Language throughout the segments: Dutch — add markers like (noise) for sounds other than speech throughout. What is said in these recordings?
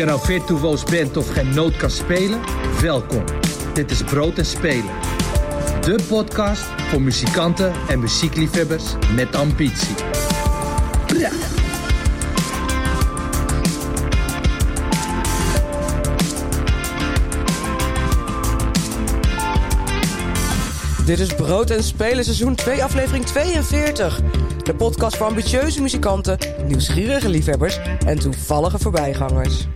je nou virtuoos bent of geen noot kan spelen, welkom. Dit is Brood en Spelen. De podcast voor muzikanten en muziekliefhebbers met ambitie. Dit is Brood en Spelen seizoen 2 aflevering 42. De podcast voor ambitieuze muzikanten, nieuwsgierige liefhebbers en toevallige voorbijgangers.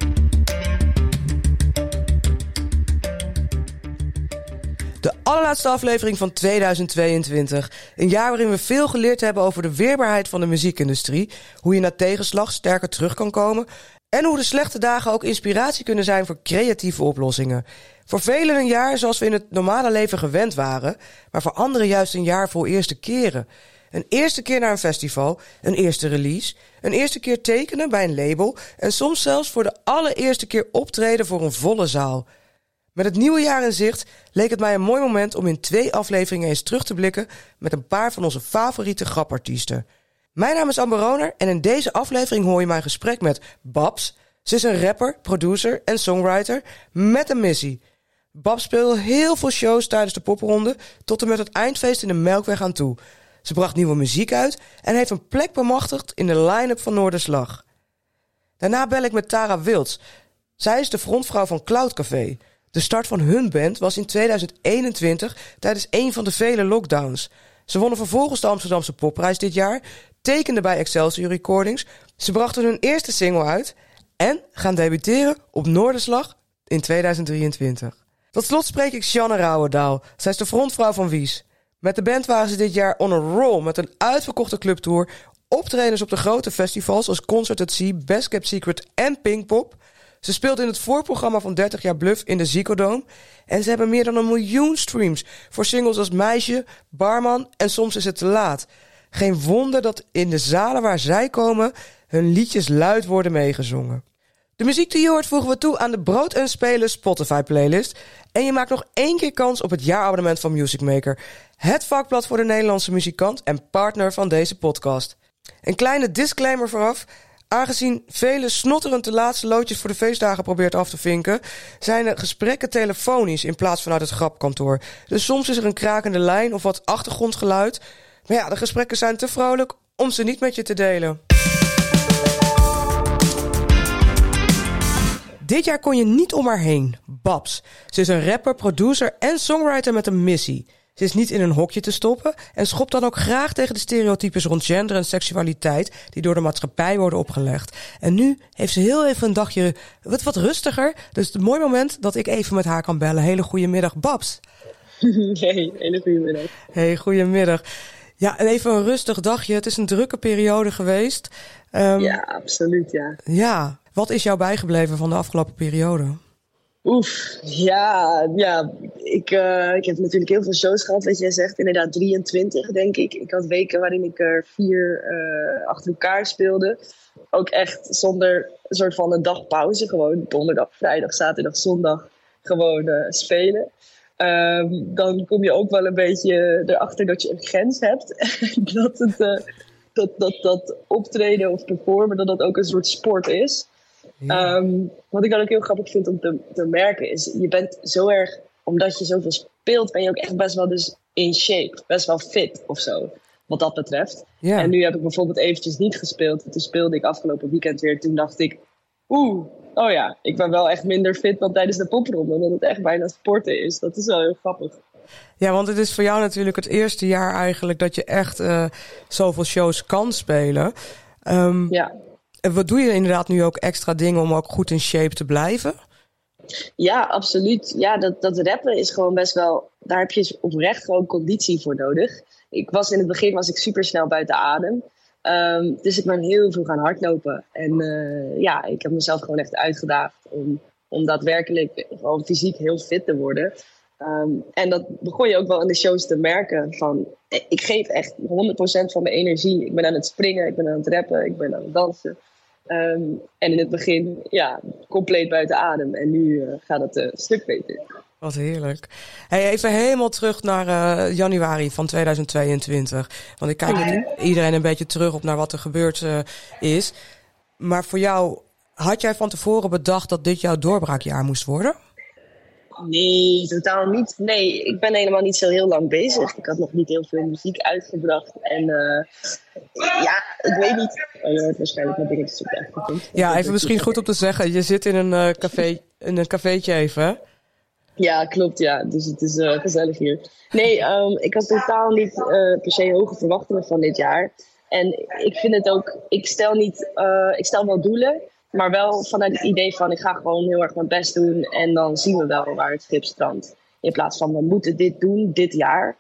Allerlaatste aflevering van 2022. Een jaar waarin we veel geleerd hebben over de weerbaarheid van de muziekindustrie. Hoe je na tegenslag sterker terug kan komen. En hoe de slechte dagen ook inspiratie kunnen zijn voor creatieve oplossingen. Voor velen een jaar zoals we in het normale leven gewend waren. Maar voor anderen juist een jaar vol eerste keren. Een eerste keer naar een festival, een eerste release, een eerste keer tekenen bij een label en soms zelfs voor de allereerste keer optreden voor een volle zaal. Met het nieuwe jaar in zicht leek het mij een mooi moment om in twee afleveringen eens terug te blikken met een paar van onze favoriete grapartiesten. Mijn naam is Amber Roner en in deze aflevering hoor je mijn gesprek met Babs. Ze is een rapper, producer en songwriter met een missie. Babs speelde heel veel shows tijdens de popronde tot en met het eindfeest in de Melkweg aan toe. Ze bracht nieuwe muziek uit en heeft een plek bemachtigd in de line-up van Noorderslag. Daarna bel ik met Tara Wilds. Zij is de frontvrouw van Cloud Café. De start van hun band was in 2021 tijdens een van de vele lockdowns. Ze wonnen vervolgens de Amsterdamse Popprijs dit jaar, tekenden bij Excelsior Recordings. Ze brachten hun eerste single uit en gaan debuteren op Noorderslag in 2023. Tot slot spreek ik Sjanne Rauwendaal. Zij is de frontvrouw van Wies. Met de band waren ze dit jaar on a roll met een uitverkochte clubtour, optredens op de grote festivals als Concert at Sea, Best Kept Secret en Pinkpop. Ze speelt in het voorprogramma van 30 jaar Bluff in de Zico. En ze hebben meer dan een miljoen streams voor singles als Meisje, Barman en Soms is het te laat. Geen wonder dat in de zalen waar zij komen hun liedjes luid worden meegezongen. De muziek die je hoort voegen we toe aan de Brood en Spelen Spotify playlist. En je maakt nog één keer kans op het jaarabonnement van Music Maker. Het vakblad voor de Nederlandse muzikant en partner van deze podcast. Een kleine disclaimer vooraf. Aangezien velen snotterend de laatste loodjes voor de feestdagen probeert af te vinken, zijn de gesprekken telefonisch in plaats vanuit het grapkantoor. Dus soms is er een krakende lijn of wat achtergrondgeluid. Maar ja, de gesprekken zijn te vrolijk om ze niet met je te delen. Dit jaar kon je niet om haar heen. Babs. Ze is een rapper, producer en songwriter met een missie. Ze is niet in een hokje te stoppen en schopt dan ook graag tegen de stereotypes rond gender en seksualiteit die door de maatschappij worden opgelegd. En nu heeft ze heel even een dagje wat, wat rustiger. Dus het mooi moment dat ik even met haar kan bellen. Hele goede middag, Babs. (laughs) Hey, hele goede middag. Hey, goedemiddag. Ja, en even een rustig dagje. Het is een drukke periode geweest. Um, ja, absoluut, ja. Ja, wat is jou bijgebleven van de afgelopen periode? Oef, ja, ja. Ik, uh, ik heb natuurlijk heel veel shows gehad, wat jij zegt. Inderdaad, 23 denk ik. Ik had weken waarin ik er vier uh, achter elkaar speelde. Ook echt zonder een soort van een dagpauze. Gewoon donderdag, vrijdag, zaterdag, zondag gewoon uh, spelen. Um, dan kom je ook wel een beetje erachter dat je een grens hebt. (laughs) dat, het, dat, dat, dat optreden of performen, dat dat ook een soort sport is. Ja. Um, wat ik dan ook heel grappig vind om te, te merken is, je bent zo erg, omdat je zoveel speelt, ben je ook echt best wel dus in shape, best wel fit of zo, wat dat betreft. Ja. En nu heb ik bijvoorbeeld eventjes niet gespeeld, toen speelde ik afgelopen weekend weer, toen dacht ik, oeh, oh ja, ik ben wel echt minder fit dan tijdens de popronde, omdat het echt bijna sporten is. Dat is wel heel grappig. Ja, want het is voor jou natuurlijk het eerste jaar eigenlijk dat je echt uh, zoveel shows kan spelen. Um, ja. Wat doe je inderdaad nu ook extra dingen om ook goed in shape te blijven? Ja, absoluut. Ja, dat, dat rappen is gewoon best wel. Daar heb je oprecht gewoon conditie voor nodig. Ik was in het begin was ik super snel buiten adem. Um, dus ik ben heel veel gaan hardlopen. En uh, ja, ik heb mezelf gewoon echt uitgedaagd om, om daadwerkelijk gewoon fysiek heel fit te worden. Um, en dat begon je ook wel in de shows te merken. Van, ik geef echt 100% van mijn energie. Ik ben aan het springen, ik ben aan het rappen, ik ben aan het dansen. Um, en in het begin, ja, compleet buiten adem. En nu uh, gaat het uh, een stuk beter. Wat heerlijk. Hey, even helemaal terug naar uh, januari van 2022. Want ik kijk iedereen een beetje terug op naar wat er gebeurd is. Maar voor jou Had jij van tevoren bedacht dat dit jouw doorbraakjaar moest worden? Nee, totaal niet. Nee, ik ben helemaal niet zo heel lang bezig. Ik had nog niet heel veel muziek uitgebracht. En uh, ja, ik weet niet. Oh, je hoort waarschijnlijk wat dingetjes op de achtergrond. Ja, even misschien goed om te zeggen. Je zit in een, uh, café, in een cafeetje even. Ja, klopt. Ja. Dus het is uh, gezellig hier. Nee, um, ik had totaal niet per se hoge verwachtingen van dit jaar. En ik vind het ook, ik stel niet, ik stel wel doelen. Maar wel vanuit het idee van ik ga gewoon heel erg mijn best doen en dan zien we wel waar het schip strandt. In plaats van we moeten dit doen dit jaar.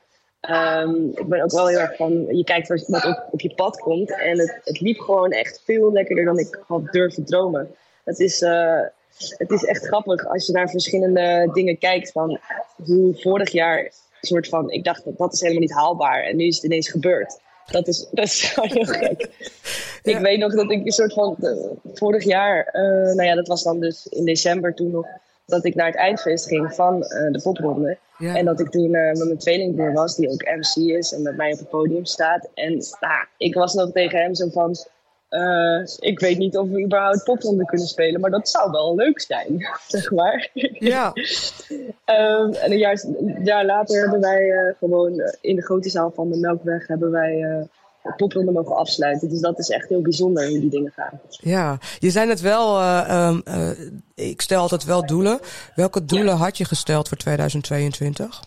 Um, ik ben ook wel heel erg van, je kijkt wat op, op je pad komt. En het, het liep gewoon echt veel lekkerder dan ik had durven dromen. Het is, uh, het is echt grappig als je naar verschillende dingen kijkt. Van hoe vorig jaar, soort van, ik dacht dat dat is helemaal niet haalbaar. En nu is het ineens gebeurd. Dat is, dat is heel gek. (laughs) Ik weet nog dat ik een soort van vorig jaar, uh, nou ja, dat was dan dus in december toen nog, dat ik naar het eindfeest ging van uh, de popronde. Ja. En dat ik toen met mijn tweelingbroer was, die ook MC is en met mij op het podium staat. En nou, ik was nog tegen hem zo van, ik weet niet of we überhaupt popronde kunnen spelen, maar dat zou wel leuk zijn, (laughs) zeg maar. Ja. um, (laughs) en een jaar, een jaar, later hebben wij gewoon in de grote zaal van de Melkweg hebben wij popronde mogen afsluiten. Dus dat is echt heel bijzonder hoe die dingen gaan. Ja, je zei het wel, uh, ik stel altijd wel doelen. Welke doelen ja. had je gesteld voor 2022?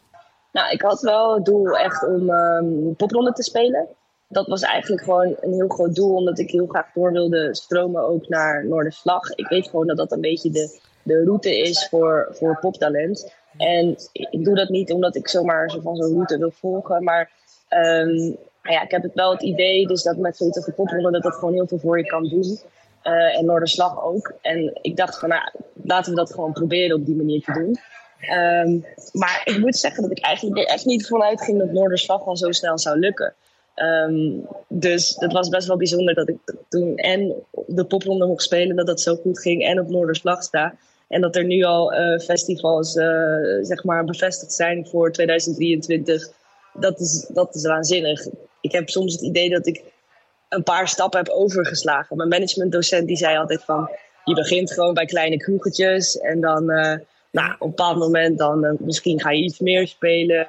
Nou, ik had wel het doel echt om um, popronde te spelen. Dat was eigenlijk gewoon een heel groot doel, omdat ik heel graag door wilde stromen ook naar Noorderslag. Ik weet gewoon dat dat een beetje de, de route is voor, voor poptalent. En ik doe dat niet omdat ik zomaar zo van zo'n route wil volgen, maar um, ja, ik heb het wel het idee dus dat met de popronde dat dat gewoon heel veel voor je kan doen. Uh, en Noorderslag ook. En ik dacht van, nou, laten we dat gewoon proberen op die manier te doen. Um, maar ik moet zeggen dat ik eigenlijk echt niet vanuit ging dat Noorderslag wel zo snel zou lukken. Um, dus het was best wel bijzonder dat ik toen en de popronde mocht spelen, dat dat zo goed ging en op Noorderslag sta. En dat er nu al uh, festivals uh, zeg maar bevestigd zijn voor 2023. Dat is, dat is waanzinnig ik heb soms het idee dat ik een paar stappen heb overgeslagen. Mijn managementdocent die zei altijd van... je begint gewoon bij kleine kroegetjes en dan... Uh, nou, op een bepaald moment dan misschien ga je iets meer spelen.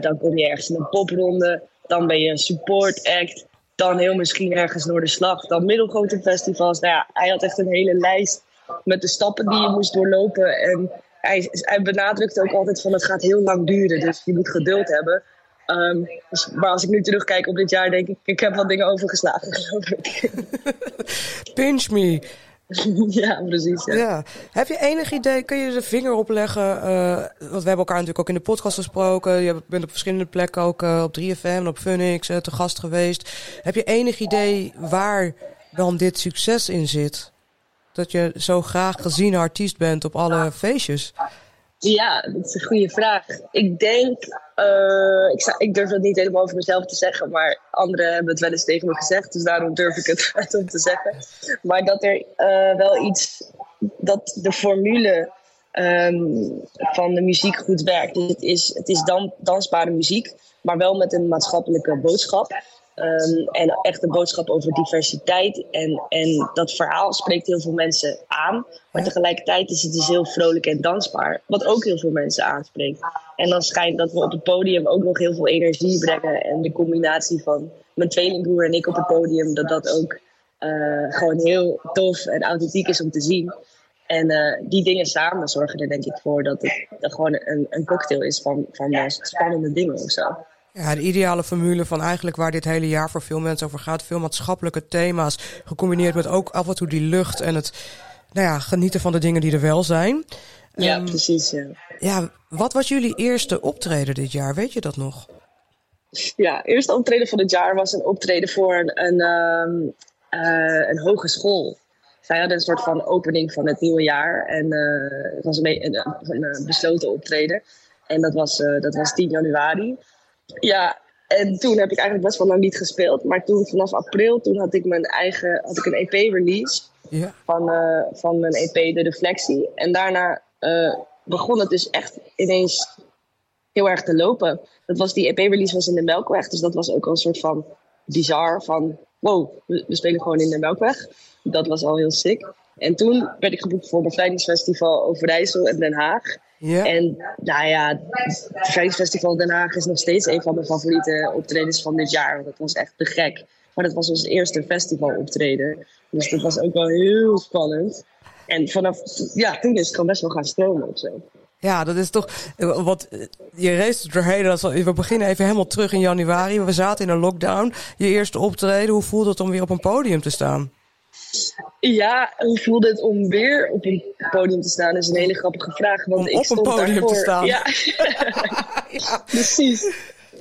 Dan kom je ergens in een popronde. Dan ben je een support act. Dan heel misschien ergens door de slag. Dan middelgrote festivals. Nou ja, hij had echt een hele lijst met de stappen die je moest doorlopen. En hij, hij benadrukt ook altijd van het gaat heel lang duren. Dus je moet geduld hebben. Um, dus, maar als ik nu terugkijk op dit jaar, denk ik, ik heb wat dingen overgeslagen, geloof ik. (laughs) Pinch me. (laughs) ja, precies. Ja. Heb je enig idee, kun je de vinger opleggen? Uh, want we hebben elkaar natuurlijk ook in de podcast gesproken. Je bent op verschillende plekken ook uh, op 3FM en op Funix uh, te gast geweest. Heb je enig idee waar dan dit succes in zit? Dat je zo graag gezien artiest bent op alle feestjes? Ja, dat is een goede vraag. Ik denk, uh, ik, ik durf dat niet helemaal over mezelf te zeggen, maar anderen hebben het wel eens tegen me gezegd, dus daarom durf ik het (laughs) om te zeggen. Maar dat er uh, wel iets, dat de formule um, van de muziek goed werkt. Het is, het is dan, dansbare muziek, maar wel met een maatschappelijke boodschap. Um, en echt een boodschap over diversiteit. En, en dat verhaal spreekt heel veel mensen aan. Maar tegelijkertijd is het dus heel vrolijk en dansbaar. Wat ook heel veel mensen aanspreekt. En dan schijnt dat we op het podium ook nog heel veel energie brengen. En de combinatie van mijn tweelingbroer en ik op het podium, dat dat ook uh, gewoon heel tof en authentiek is om te zien. En uh, die dingen samen zorgen er denk ik voor dat het gewoon een, een cocktail is van, van spannende dingen of zo. Ja, de ideale formule van eigenlijk waar dit hele jaar voor veel mensen over gaat. Veel maatschappelijke thema's, gecombineerd met ook af en toe die lucht en het nou ja, genieten van de dingen die er wel zijn. Ja, um, precies. Ja. ja, wat was jullie eerste optreden dit jaar? Weet je dat nog? Ja, eerste optreden van het jaar was een optreden voor een, een, um, uh, een hogeschool. Zij hadden een soort van opening van het nieuwe jaar. En uh, het was een, een, een, besloten optreden. En dat was, uh, dat was 10 januari. Ja, en toen heb ik eigenlijk best wel lang niet gespeeld. Maar toen vanaf april, toen had ik mijn eigen, had ik een EP-release. Van, uh, van mijn EP De Reflectie. En daarna uh, begon het dus echt ineens heel erg te lopen. Dat was, die EP-release was in de Melkweg. Dus dat was ook al een soort van bizar van... Wow, we, we spelen gewoon in de Melkweg. Dat was al heel sick. En toen werd ik geboekt voor het Bevrijdingsfestival Overijssel en Den Haag. Ja. En nou ja, het Bevrijdingsfestival Den Haag is nog steeds een van mijn favoriete optredens van dit jaar. Want dat was echt te gek. Maar dat was ons eerste festivaloptreden. Dus dat was ook wel heel spannend. En vanaf ja, toen is het gewoon best wel gaan stromen of zo. Ja, dat is toch. Wat, je race doorheen. dat- We beginnen even helemaal terug in januari. We zaten in een lockdown. Je eerste optreden. Hoe voelde het om weer op een podium te staan? Ja, hoe voelde het om weer op een podium te staan? is een hele grappige vraag. Want Om ik op een stond podium daarvoor. te staan. (laughs) Ja, precies.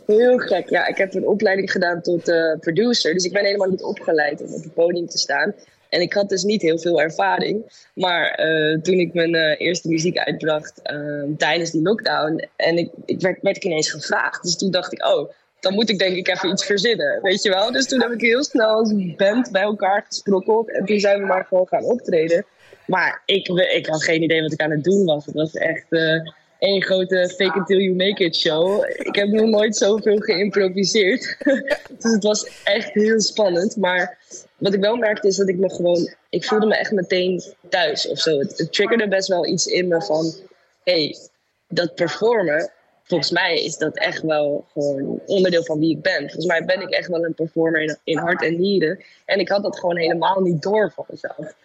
Heel gek. Ja, ik heb een opleiding gedaan tot eh, producer. Dus ik ben helemaal niet opgeleid om op een podium te staan. En ik had dus niet heel veel ervaring. Maar eh, toen ik mijn eh, eerste muziek uitbracht eh, tijdens die lockdown. En ik, ik werd, werd ik ineens gevraagd. Dus toen dacht ik, oh, dan moet ik denk ik even iets verzinnen. Weet je wel? Dus toen heb ik heel snel als band bij elkaar gesprokkeld. En toen zijn we maar gewoon gaan optreden. Maar ik, ik had geen idee wat ik aan het doen was. Het was echt eh één grote fake until you make it show. Ik heb nog nooit zoveel geïmproviseerd. (laughs) dus het was echt heel spannend. Maar wat ik wel merkte is dat ik me gewoon... Ik voelde me echt meteen thuis of zo. Het, het triggerde best wel iets in me van... hey, dat performen... Volgens mij is dat echt wel gewoon onderdeel van wie ik ben. Volgens mij ben ik echt wel een performer in, in hart en nieren. En ik had dat gewoon helemaal niet door van mezelf.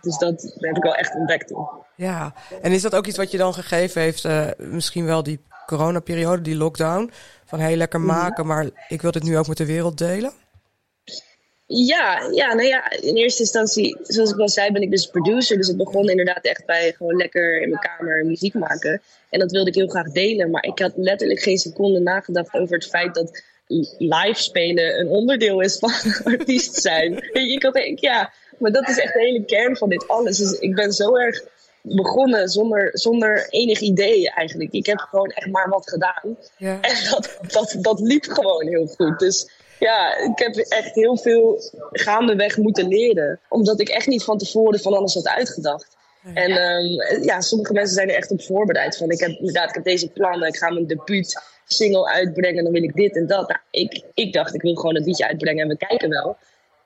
Dus dat heb ik wel echt ontdekt toen. Ja, en is dat ook iets wat je dan gegeven heeft, eh, misschien wel die coronaperiode, die lockdown? Van heel lekker maken, maar ik wil dit nu ook met de wereld delen? Ja, ja, nou ja, in eerste instantie, zoals ik al zei, ben ik dus producer. Dus het begon inderdaad echt bij gewoon lekker in mijn kamer muziek maken. En dat wilde ik heel graag delen. Maar ik had letterlijk geen seconde nagedacht over het feit dat live spelen een onderdeel is van (laughs) artiest zijn. Ik had denk, ja, maar dat is echt de hele kern van dit alles. Dus ik ben zo erg begonnen zonder, zonder enig idee eigenlijk. Ik heb gewoon echt maar wat gedaan. Ja. En dat, dat, dat liep gewoon heel goed. Dus ja, ik heb echt heel veel gaandeweg moeten leren. Omdat ik echt niet van tevoren van alles had uitgedacht. En um, ja, sommige mensen zijn er echt op voorbereid. Van ik heb inderdaad, ik heb deze plannen. Ik ga mijn debuut single uitbrengen. Dan wil ik dit en dat. Nou, ik, ik dacht, ik wil gewoon een liedje uitbrengen en we kijken wel.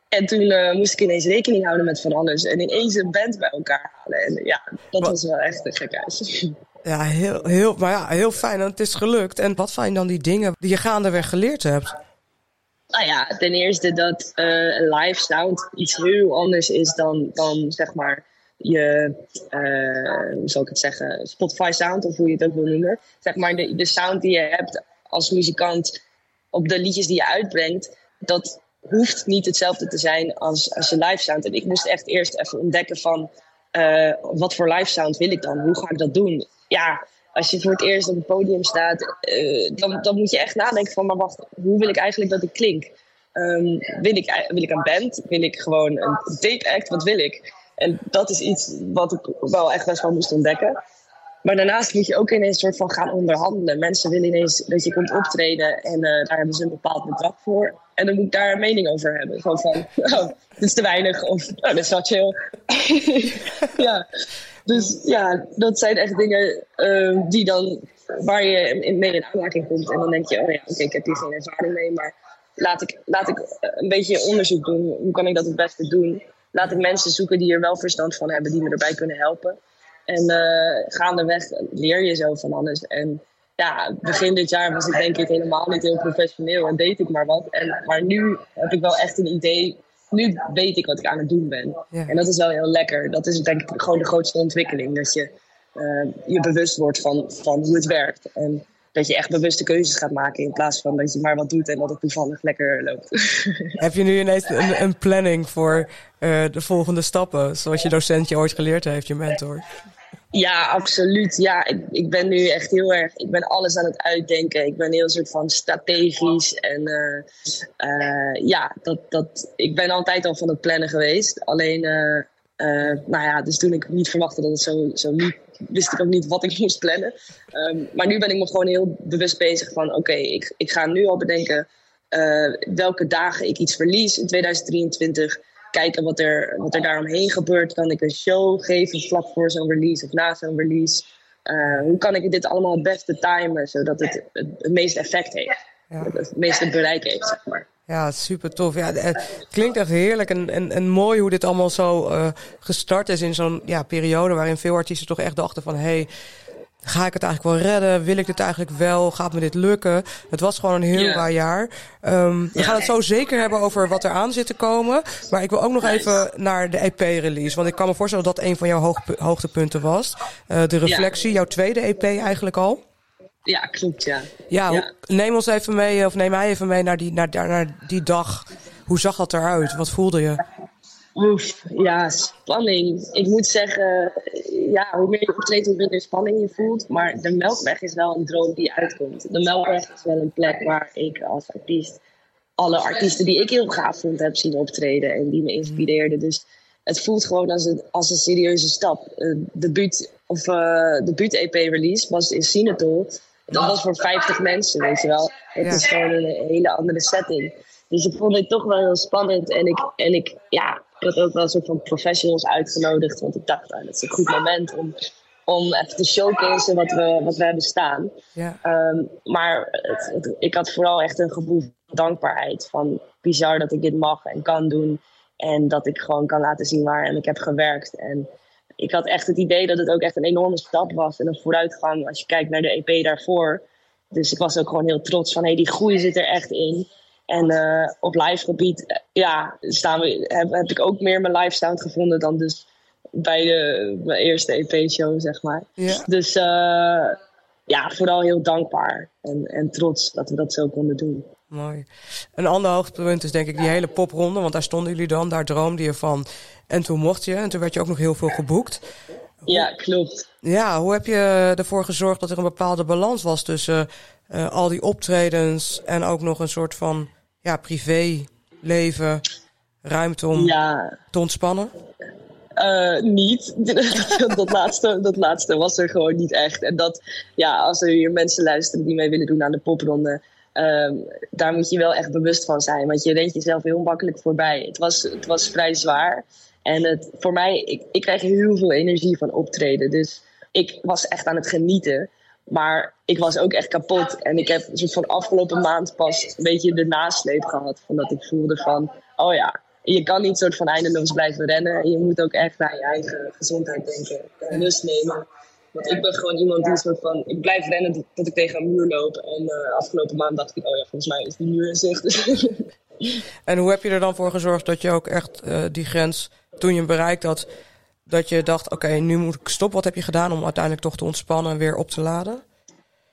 En toen uh, moest ik ineens rekening houden met van alles. En ineens een band bij elkaar halen. En ja, dat wat? was wel echt een gekhuis. (laughs) Ja, heel, heel, maar ja, heel fijn. En het is gelukt. En wat zijn dan die dingen die je gaandeweg geleerd hebt? Nou ja, ten eerste dat uh, live sound iets heel anders is dan, dan zeg maar je, uh, hoe zal ik het zeggen, Spotify sound of hoe je het ook wil noemen. Zeg maar de, de sound die je hebt als muzikant op de liedjes die je uitbrengt, dat hoeft niet hetzelfde te zijn als, als je live sound. En ik moest echt eerst even ontdekken van, uh, wat voor live sound wil ik dan? Hoe ga ik dat doen? Ja, als je voor het eerst op het podium staat, uh, dan, dan moet je echt nadenken van, maar wacht, hoe wil ik eigenlijk dat ik klink? Um, wil, ik, wil ik een band? Wil ik gewoon een tape act? Wat wil ik? En dat is iets wat ik wel echt best wel moest ontdekken. Maar daarnaast moet je ook ineens een soort van gaan onderhandelen. Mensen willen ineens dat je komt optreden en uh, daar hebben ze een bepaald bedrag voor. En dan moet ik daar een mening over hebben. Gewoon van, (laughs) oh, dit is te weinig of oh, dit is wel chill. (laughs) ja, dus ja, dat zijn echt dingen uh, die dan, waar je mee in aanraking komt. En dan denk je, oh ja, oké, ik heb hier geen ervaring mee, maar laat ik, laat ik een beetje onderzoek doen. Hoe kan ik dat het beste doen? Laat ik mensen zoeken die er wel verstand van hebben, die me erbij kunnen helpen. En uh, gaandeweg leer je zo van alles. En ja, begin dit jaar was ik denk ik helemaal niet heel professioneel en deed ik maar wat. En, maar nu heb ik wel echt een idee. Nu weet ik wat ik aan het doen ben. Ja. En dat is wel heel lekker. Dat is denk ik gewoon de grootste ontwikkeling. Dat je uh, je bewust wordt van, van hoe het werkt. En dat je echt bewuste keuzes gaat maken in plaats van dat je maar wat doet en dat het toevallig lekker loopt. (laughs) Heb je nu ineens een, een planning voor uh, de volgende stappen, zoals je docent je ooit geleerd heeft, je mentor? Ja, absoluut. Ja, ik, ben nu echt heel erg. Ik ben alles aan het uitdenken. Ik ben heel soort van strategisch. En uh, uh, ja, dat, dat, ik ben altijd al van het plannen geweest. Alleen, uh, nou ja, dus toen ik niet verwachtte dat het zo, zo liep, wist ik ook niet wat ik (laughs) moest plannen. Um, maar nu ben ik me gewoon heel bewust bezig van: oké, ik, ik ga nu al bedenken welke dagen ik iets verlies in 2023 kijken wat er, wat er daaromheen gebeurt. Kan ik een show geven vlak voor zo'n release of na zo'n release? Uh, hoe kan ik dit allemaal het beste timen, zodat het het, het meeste effect heeft? Ja. Het, meeste bereik heeft, zeg maar. Ja, super tof. Ja, het klinkt echt heerlijk en, en, en mooi hoe dit allemaal zo uh, gestart is in zo'n ja, periode waarin veel artiesten toch echt dachten van hé, hey, ga ik het eigenlijk wel redden? Wil ik dit eigenlijk wel? Gaat me dit lukken? Het was gewoon een heel yeah. raar jaar. Um, we gaan het zo zeker hebben over wat er aan zit te komen. Maar ik wil ook nog even naar de EP-release. Want ik kan me voorstellen dat dat een van jouw hoog, hoogtepunten was. Uh, de reflectie, jouw tweede EP eigenlijk al. Ja, klopt, ja. Ja, ja. neem ons even mee, of neem mij even mee naar die, naar, naar die dag. Hoe zag dat eruit? Wat voelde je? Oef, ja, spanning. Ik moet zeggen, ja, hoe meer je optreedt, hoe minder spanning je voelt. Maar de Melkweg is wel een droom die uitkomt. De Melkweg is wel een plek waar ik als artiest alle artiesten die ik heel gaaf vond heb zien optreden en die me inspireerden. Dus het voelt gewoon als een, als een serieuze stap. Uh, debuut, of uh, debuut EP release was in Sinatol. Dat was voor 50 mensen, weet je wel. Het ja. is gewoon een hele andere setting. Dus ik vond het toch wel heel spannend. En ik, en ik, ja, ik had ook wel een soort van professionals uitgenodigd. Want ik dacht, nou, dat is een goed moment om, om even te showcase wat we, wat we hebben staan. Ja. Um, maar het, het, ik had vooral echt een gevoel van dankbaarheid. Van bizar dat ik dit mag en kan doen. En dat ik gewoon kan laten zien waar en ik heb gewerkt. En ik had echt het idee dat het ook echt een enorme stap was. En een vooruitgang als je kijkt naar de EP daarvoor. Dus ik was ook gewoon heel trots van, hé, hey, die groei zit er echt in. En uh, op live gebied, ja, staan we, heb, heb ik ook meer mijn live sound gevonden dan dus bij de, mijn eerste EP-show, zeg maar. Ja. Dus uh, ja, vooral heel dankbaar en, en trots dat we dat zo konden doen. Mooi. Een ander hoogtepunt is denk ik die hele popronde, want daar stonden jullie dan, daar droomde je van. En toen mocht je, en toen werd je ook nog heel veel geboekt. Ja, klopt. Ja, hoe heb je ervoor gezorgd dat er een bepaalde balans was tussen uh, al die optredens en ook nog een soort van ja, privéleven, ruimte om ja. te ontspannen? Uh, niet. (laughs) dat, laatste, dat laatste was er gewoon niet echt. En dat, ja, als er hier mensen luisteren die mee willen doen aan de popronde, um, daar moet je wel echt bewust van zijn. Want je rent jezelf heel makkelijk voorbij. Het was, het was vrij zwaar. En het, voor mij, ik, ik krijg heel veel energie van optreden. Dus ik was echt aan het genieten. Maar ik was ook echt kapot. En ik heb soort van afgelopen maand pas een beetje de nasleep gehad. Van dat ik voelde van, oh ja, je kan niet soort van eindeloos blijven rennen. Je moet ook echt naar je eigen gezondheid denken. En rust nemen. Want ik ben gewoon iemand die soort van, ik blijf rennen tot ik tegen een muur loop. En uh, afgelopen maand dacht ik, oh ja, volgens mij is die muur in zicht. (laughs) en hoe heb je er dan voor gezorgd dat je ook echt uh, die grens, toen je hem bereikt had, dat je dacht, oké, okay, nu moet ik stoppen. Wat heb je gedaan om uiteindelijk toch te ontspannen en weer op te laden?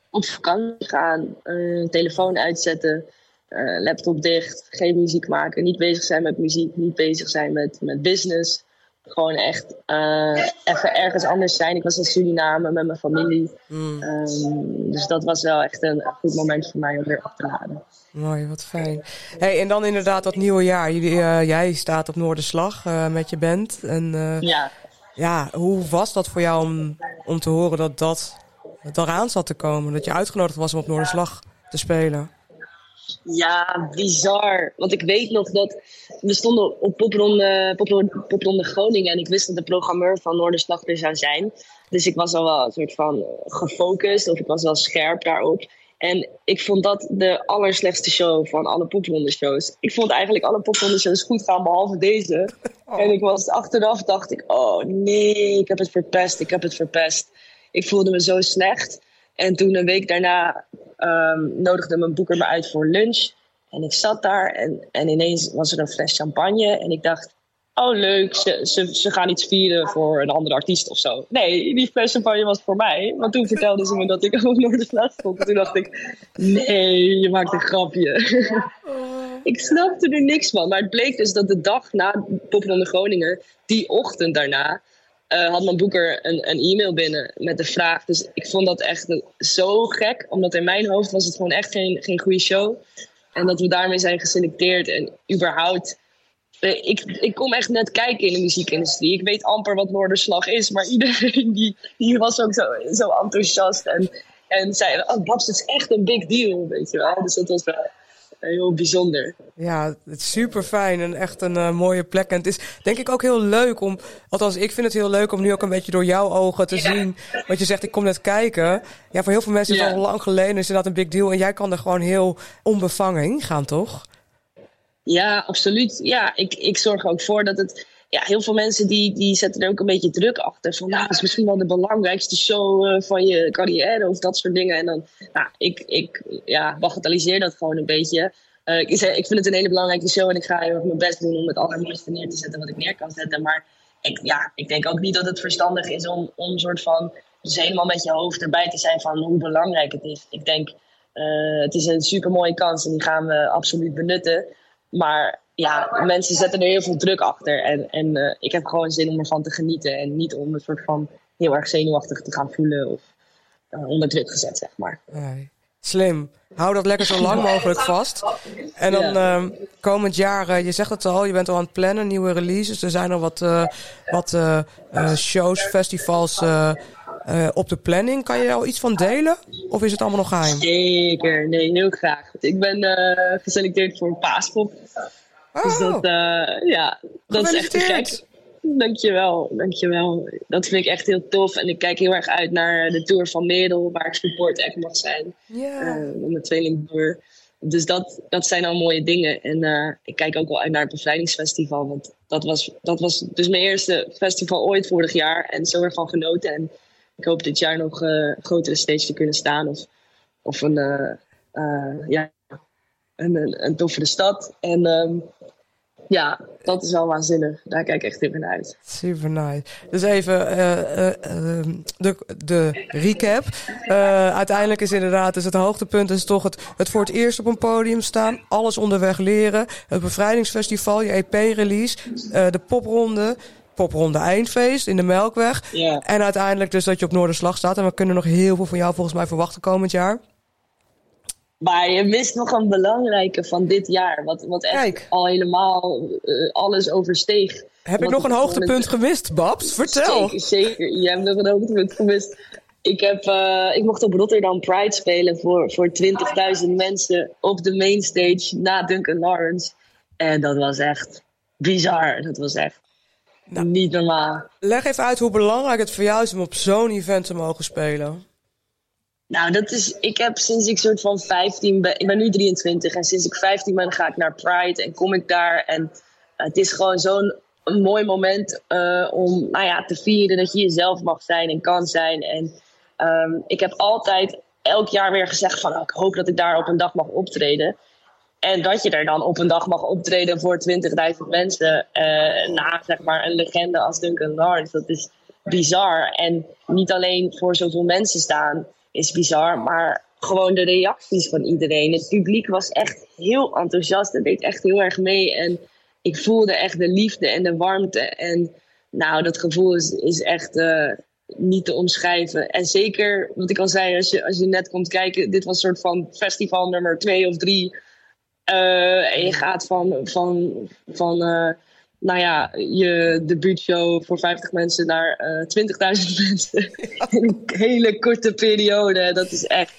Op vakantie gaan, uh, telefoon uitzetten, uh, laptop dicht, geen muziek maken, niet bezig zijn met muziek, niet bezig zijn met, met business. Gewoon echt uh, even ergens anders zijn. Ik was in Suriname met mijn familie. Mm. Um, dus dat was wel echt een goed moment voor mij om weer op te laden. Mooi, wat fijn. Hey, en dan inderdaad dat nieuwe jaar. Jullie, uh, jij staat op Noorderslag uh, met je band. En, uh, ja. Ja, hoe was dat voor jou om, om te horen dat dat eraan zat te komen? Dat je uitgenodigd was om op Noorderslag te spelen? Ja, bizar. Want ik weet nog dat we stonden op popronde, popronde, popronde Groningen en ik wist dat de programmeur van Noorderslag er zou zijn. Dus ik was al wel een soort van gefocust of ik was wel scherp daarop. En ik vond dat de allerslechtste show van alle popronde shows. Ik vond eigenlijk alle popronde shows goed gaan, behalve deze. Oh. En ik was achteraf, dacht ik, oh nee, ik heb het verpest, ik heb het verpest. Ik voelde me zo slecht. En toen een week daarna um, nodigde mijn boeker me uit voor lunch. En ik zat daar en, en ineens was er een fles champagne. En ik dacht, oh leuk, ze, ze, ze gaan iets vieren voor een andere artiest of zo. Nee, die fles champagne was voor mij. Want toen vertelden ze me dat ik (laughs) de slag stond. En toen dacht ik, nee, je maakt een grapje. ik snapte er niks van. Maar het bleek dus dat de dag na Popronde Groningen, die ochtend daarna... Uh, had mijn boeker een, een e-mail binnen met de vraag. Dus ik vond dat echt zo gek. Omdat in mijn hoofd was het gewoon echt geen, geen goede show. En dat we daarmee zijn geselecteerd. En überhaupt ik, ik kom echt net kijken in de muziekindustrie. Ik weet amper wat Noorderslag is, maar (laughs) iedereen die, die was ook zo, zo enthousiast. En, en zei, oh, Babs, het is echt een big deal, weet je wel. Dus dat was wel heel bijzonder. Ja, het is super fijn en echt een uh, mooie plek. En het is denk ik ook heel leuk om, althans ik vind het heel leuk om nu ook een beetje door jouw ogen te ja. zien. Wat je zegt, ik kom net kijken. Ja, voor heel veel mensen is het al lang geleden, is dat een big deal. En jij kan er gewoon heel onbevangen in gaan, toch? Ja, absoluut. Ja, ik, ik zorg er ook voor dat het ja, heel veel mensen die, die zetten er ook een beetje druk achter. Van nou, dat is misschien wel de belangrijkste show uh, van je carrière of dat soort dingen. En dan, nou, ik, ik ja, bagatelliseer dat gewoon een beetje. Uh, ik, ik vind het een hele belangrijke show en ik ga heel erg mijn best doen om het allermooiste neer te zetten wat ik neer kan zetten. Maar ik, ja, ik denk ook niet dat het verstandig is om, om een soort van dus helemaal met je hoofd erbij te zijn van hoe belangrijk het is. Ik denk, uh, het is een super mooie kans en die gaan we absoluut benutten. Maar ja, mensen zetten er heel veel druk achter. En, en uh, ik heb gewoon zin om ervan te genieten. En niet om een soort van heel erg zenuwachtig te gaan voelen of uh, onder druk gezet, zeg maar. Nee. Slim. Hou dat lekker zo (laughs) lang mogelijk vast. En dan uh, komend jaar, uh, je zegt het al, je bent al aan het plannen, nieuwe releases. Er zijn al wat, uh, wat shows, festivals op de planning. Kan je al iets van delen? Of is het allemaal nog geheim? Zeker, nee, heel graag. Ik ben geselecteerd voor een paaspop. Oh. Dus dat, ja, dat is echt te gek. Dankjewel, dankjewel. Dat vind ik echt heel tof. En ik kijk heel erg uit naar de Tour van Merel, waar ik support act mag zijn. Ja. Yeah. Uh, mijn tweelingtour. Dus dat, dat zijn al mooie dingen. En uh, ik kijk ook wel uit naar het bevrijdingsfestival. Want dat was, dat was dus mijn eerste festival ooit vorig jaar. En zo ervan genoten. En ik hoop dit jaar nog uh, grotere stage te kunnen staan. Of, of een, ja, een, een, een toffere stad. En um, ja, dat is wel waanzinnig. Daar kijk ik echt even naar uit. Super nice. Dus even de, de recap. Uiteindelijk is inderdaad dus het hoogtepunt is toch het, het voor het eerst op een podium staan. Alles onderweg leren. Het bevrijdingsfestival, je EP-release. de popronde. Popronde eindfeest in de Melkweg. En uiteindelijk dus dat je op Noorderslag staat. En we kunnen nog heel veel van jou volgens mij verwachten komend jaar. Maar je mist nog een belangrijke van dit jaar. Wat, wat echt Kijk. al helemaal uh, alles oversteeg. Heb ik nog een hoogtepunt gemist, Babs? Vertel. Zeker, zeker. Je hebt nog een hoogtepunt gemist. Ik, heb, uh, ik mocht op Rotterdam Pride spelen voor, voor 20.000 mensen op de mainstage na Duncan Lawrence. En dat was echt bizar. Dat was echt nou, niet normaal. Leg even uit hoe belangrijk het voor jou is om op zo'n event te mogen spelen. Nou, dat is. Ik heb sinds ik soort van 15 ben. Ik ben nu 23 en sinds ik 15 ben ga ik naar Pride en kom ik daar. En uh, het is gewoon zo'n mooi moment uh, om nou ja, te vieren dat je jezelf mag zijn en kan zijn. En um, ik heb altijd elk jaar weer gezegd van oh, ik hoop dat ik daar op een dag mag optreden. En dat je er dan op een dag mag optreden voor 20.000 mensen. Uh, na zeg maar een legende als Duncan Lawrence. Dat is bizar. En niet alleen voor zoveel mensen staan is bizar. Maar gewoon de reacties van iedereen. Het publiek was echt heel enthousiast en deed echt heel erg mee. En ik voelde echt de liefde en de warmte. En nou, dat gevoel is, echt uh, niet te omschrijven. En zeker, wat ik al zei, als je, als je net komt kijken, dit was een soort van festival nummer twee of drie. Uh, en je gaat van, van, van uh, nou ja, je debuutshow voor 50 mensen naar uh, 20.000 (laughs) mensen. In een hele korte periode. Dat is echt,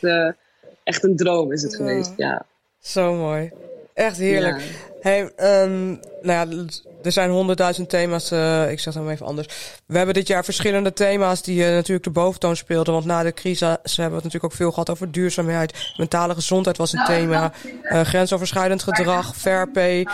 echt een droom is het Ja. geweest, ja. Zo mooi. Echt heerlijk. Ja. Hey, um, nou ja, er zijn honderdduizend thema's. Uh, ik zeg het maar even anders. We hebben dit jaar verschillende thema's die uh, natuurlijk de boventoon speelden. Want na de crisis hebben we het natuurlijk ook veel gehad over duurzaamheid. Mentale gezondheid was een thema. Uh, grensoverschrijdend gedrag, fair pay.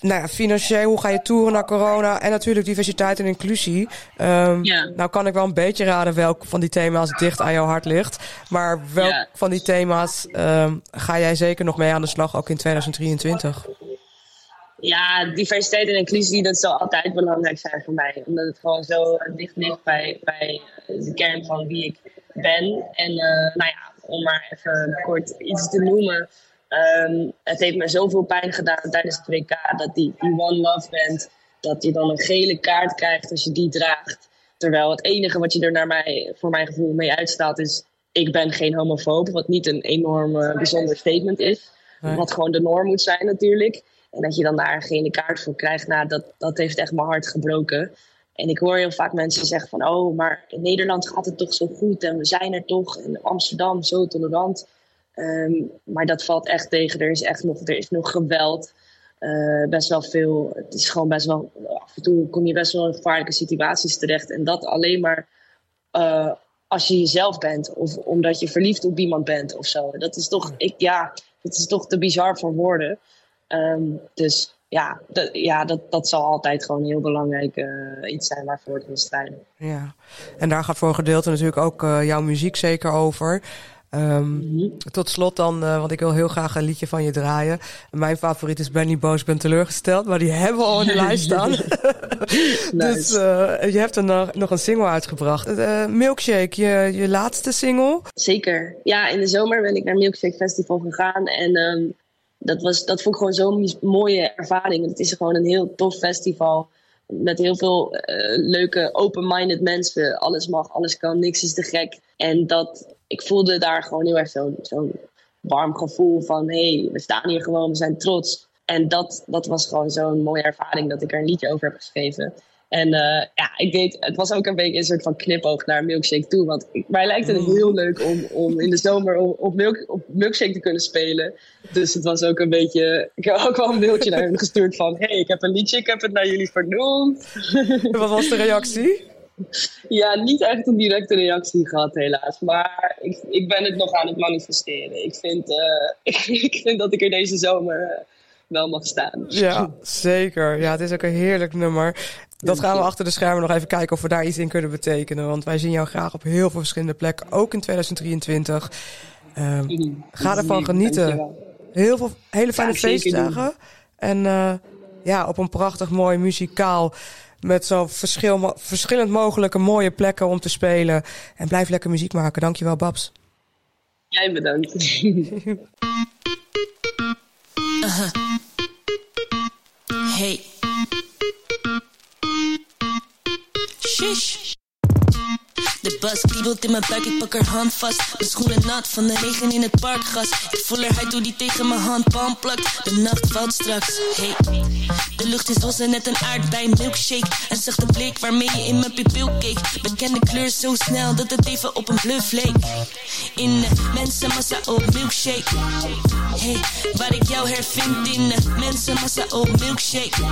Nou ja, financieel, hoe ga je toeren naar corona? En natuurlijk diversiteit en inclusie. Um, Ja. Nou kan ik wel een beetje raden welk van die thema's dicht aan jouw hart ligt. Maar welk Ja. van die thema's um, ga jij zeker nog mee aan de slag, ook in 2023? Ja, diversiteit en inclusie, dat zal altijd belangrijk zijn voor mij. Omdat het gewoon zo eh, dicht ligt bij, bij de kern van wie ik ben. En uh, nou ja, om maar even kort iets te noemen. Um, het heeft me zoveel pijn gedaan tijdens het WK dat die, die One Love bent. Dat je dan een gele kaart krijgt als je die draagt. Terwijl het enige wat je er naar mij, voor mijn gevoel mee uitstaat is... ik ben geen homofoob, wat niet een enorm uh, bijzonder statement is. Wat gewoon de norm moet zijn natuurlijk. En dat je dan daar een gele kaart voor krijgt, nou, dat, dat heeft echt mijn hart gebroken. En ik hoor heel vaak mensen zeggen van, oh, maar in Nederland gaat het toch zo goed en we zijn er toch. En Amsterdam zo tolerant. Um, maar dat valt echt tegen. Er is echt nog, er is nog geweld. Uh, best wel veel. Het is gewoon best wel. Af en toe kom je best wel in gevaarlijke situaties terecht. En dat alleen maar uh, als je jezelf bent. Of omdat je verliefd op iemand bent of zo. Dat is toch, ik, ja, dat is toch te bizar voor woorden. Ehm, dus ja, dat, ja dat, dat zal altijd gewoon heel belangrijk uh, iets zijn waarvoor het wil strijden. Ja, en daar gaat voor een gedeelte natuurlijk ook uh, jouw muziek zeker over. Um, mm-hmm. Tot slot dan, uh, want ik wil heel graag een liedje van je draaien. Mijn favoriet is Benny Boos, ben teleurgesteld. Maar die hebben we al in de lijst staan. (laughs) (laughs) nice. Dus uh, je hebt er nog, nog een single uitgebracht. Uh, Milkshake, je, je laatste single. Zeker. Ja, in de zomer ben ik naar Milkshake Festival gegaan. En um, dat, was, dat vond ik gewoon zo'n mooie ervaring. Het is gewoon een heel tof festival. Met heel veel leuke, open-minded mensen. Alles mag, alles kan, niks is te gek. En dat ik voelde daar gewoon heel erg zo'n zo'n warm gevoel van: hé, hey, we staan hier gewoon, we zijn trots. En dat, dat was gewoon zo'n mooie ervaring dat ik er een liedje over heb geschreven. En uh, ja, ik deed, het was ook een beetje een soort van knipoog naar Milkshake toe. Want mij lijkt het mm. heel leuk om, om in de zomer op, op, milk, op Milkshake te kunnen spelen. Dus het was ook een beetje. Ik heb ook wel een mailtje naar hen gestuurd van: hey, ik heb een liedje, ik heb het naar jullie vernoemd. (laughs) Wat was de reactie? Ja, niet echt een directe reactie gehad, helaas. Maar ik, ik ben het nog aan het manifesteren. Ik vind, uh, ik, (laughs) ik, vind dat ik er deze zomer wel mag staan. Ja, zeker. Ja, het is ook een heerlijk nummer. Dat gaan we achter de schermen nog even kijken of we daar iets in kunnen betekenen. Want wij zien jou graag op heel veel verschillende plekken, ook in 2023. Uh, ga ervan genieten. Heel veel hele fijne feestdagen. En uh, ja, op een prachtig mooi muzikaal met zo verschil, verschillend mogelijke mooie plekken om te spelen. En blijf lekker muziek maken. Dankjewel, Babs. Jij bedankt. (laughs) uh -huh. Hey. Shish. De bas kriebelt in mijn buik, ik pak haar hand vast. Mijn schoenen nat van de regen in het parkgas. Ik voel haar huid hoe die tegen mijn handpalm plakt. De nacht valt straks, hey. De lucht is roze, net een aardbei milkshake. En zachte blik waarmee je in mijn pupil keek. Bekende kleur zo snel dat het even op een bluff leek. In de mensenmassa op milkshake. Hey, waar ik jou hervind in de mensenmassa op milkshake.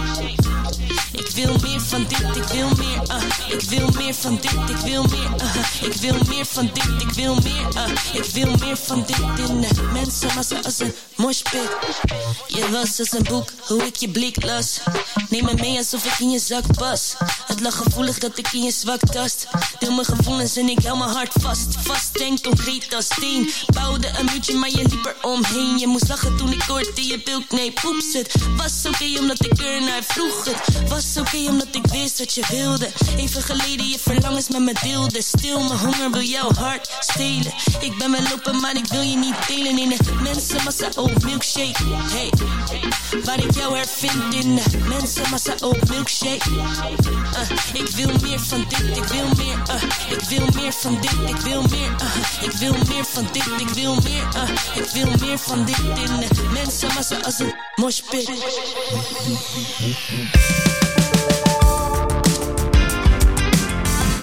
Ik wil meer van dit, ik wil meer, uh. Ik wil meer van dit, ik wil meer, uh. Ik wil meer van dit, ik wil meer, uh. Ik wil meer van dit in de mensenmassa als een moshpit. Je was als een boek, hoe ik je blik las. Neem me mee alsof ik in je zak pas. Het lag gevoelig dat ik in je zwak tast. Deel mijn gevoelens en ik hou mijn hart vast. Vast en concreet als steen. Bouwde een muurtje, maar je liep er omheen. Je moest lachen toen ik hoorde je bilk. Nee, poeps, het was oké omdat ik er naar vroeg. Het was oké omdat ik wist wat je wilde. Even geleden je verlangens met me deelde. Stil, mijn honger wil jouw hart stelen. Ik ben wel lopen, maar ik wil je niet delen. In de mensenmassa, oh milkshake. Hey, waar ik jou hervind in de mensenmassa, oh milkshake. Uh, ik wil meer van dit, ik wil meer. Uh, ik wil meer van dit, ik wil meer. Uh, ik wil meer van dit, ik wil meer. Uh, ik wil meer van dit in de mensenmassa als een moshpit.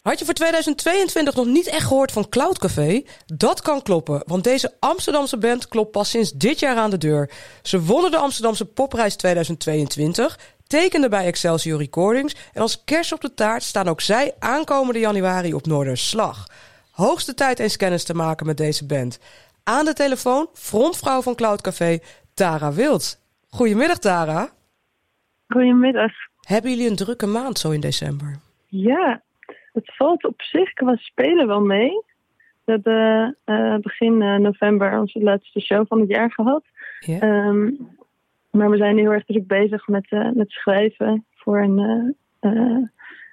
Had je voor 2022 nog niet echt gehoord van Cloud Café? Dat kan kloppen, want deze Amsterdamse band klopt pas sinds dit jaar aan de deur. Ze wonnen de Amsterdamse Popprijs 2022, tekenden bij Excelsior Recordings en als kers op de taart staan ook zij aankomende januari op Noorderslag. Hoogste tijd eens kennis te maken met deze band. Aan de telefoon frontvrouw van Cloud Café, Tara Wild. Goedemiddag Tara. Goedemiddag. Hebben jullie een drukke maand zo in december? Ja, het valt op zich qua spelen wel mee. We hebben uh, begin uh, november onze laatste show van het jaar gehad. Yeah. Um, maar we zijn heel erg druk bezig met, uh, met schrijven voor een,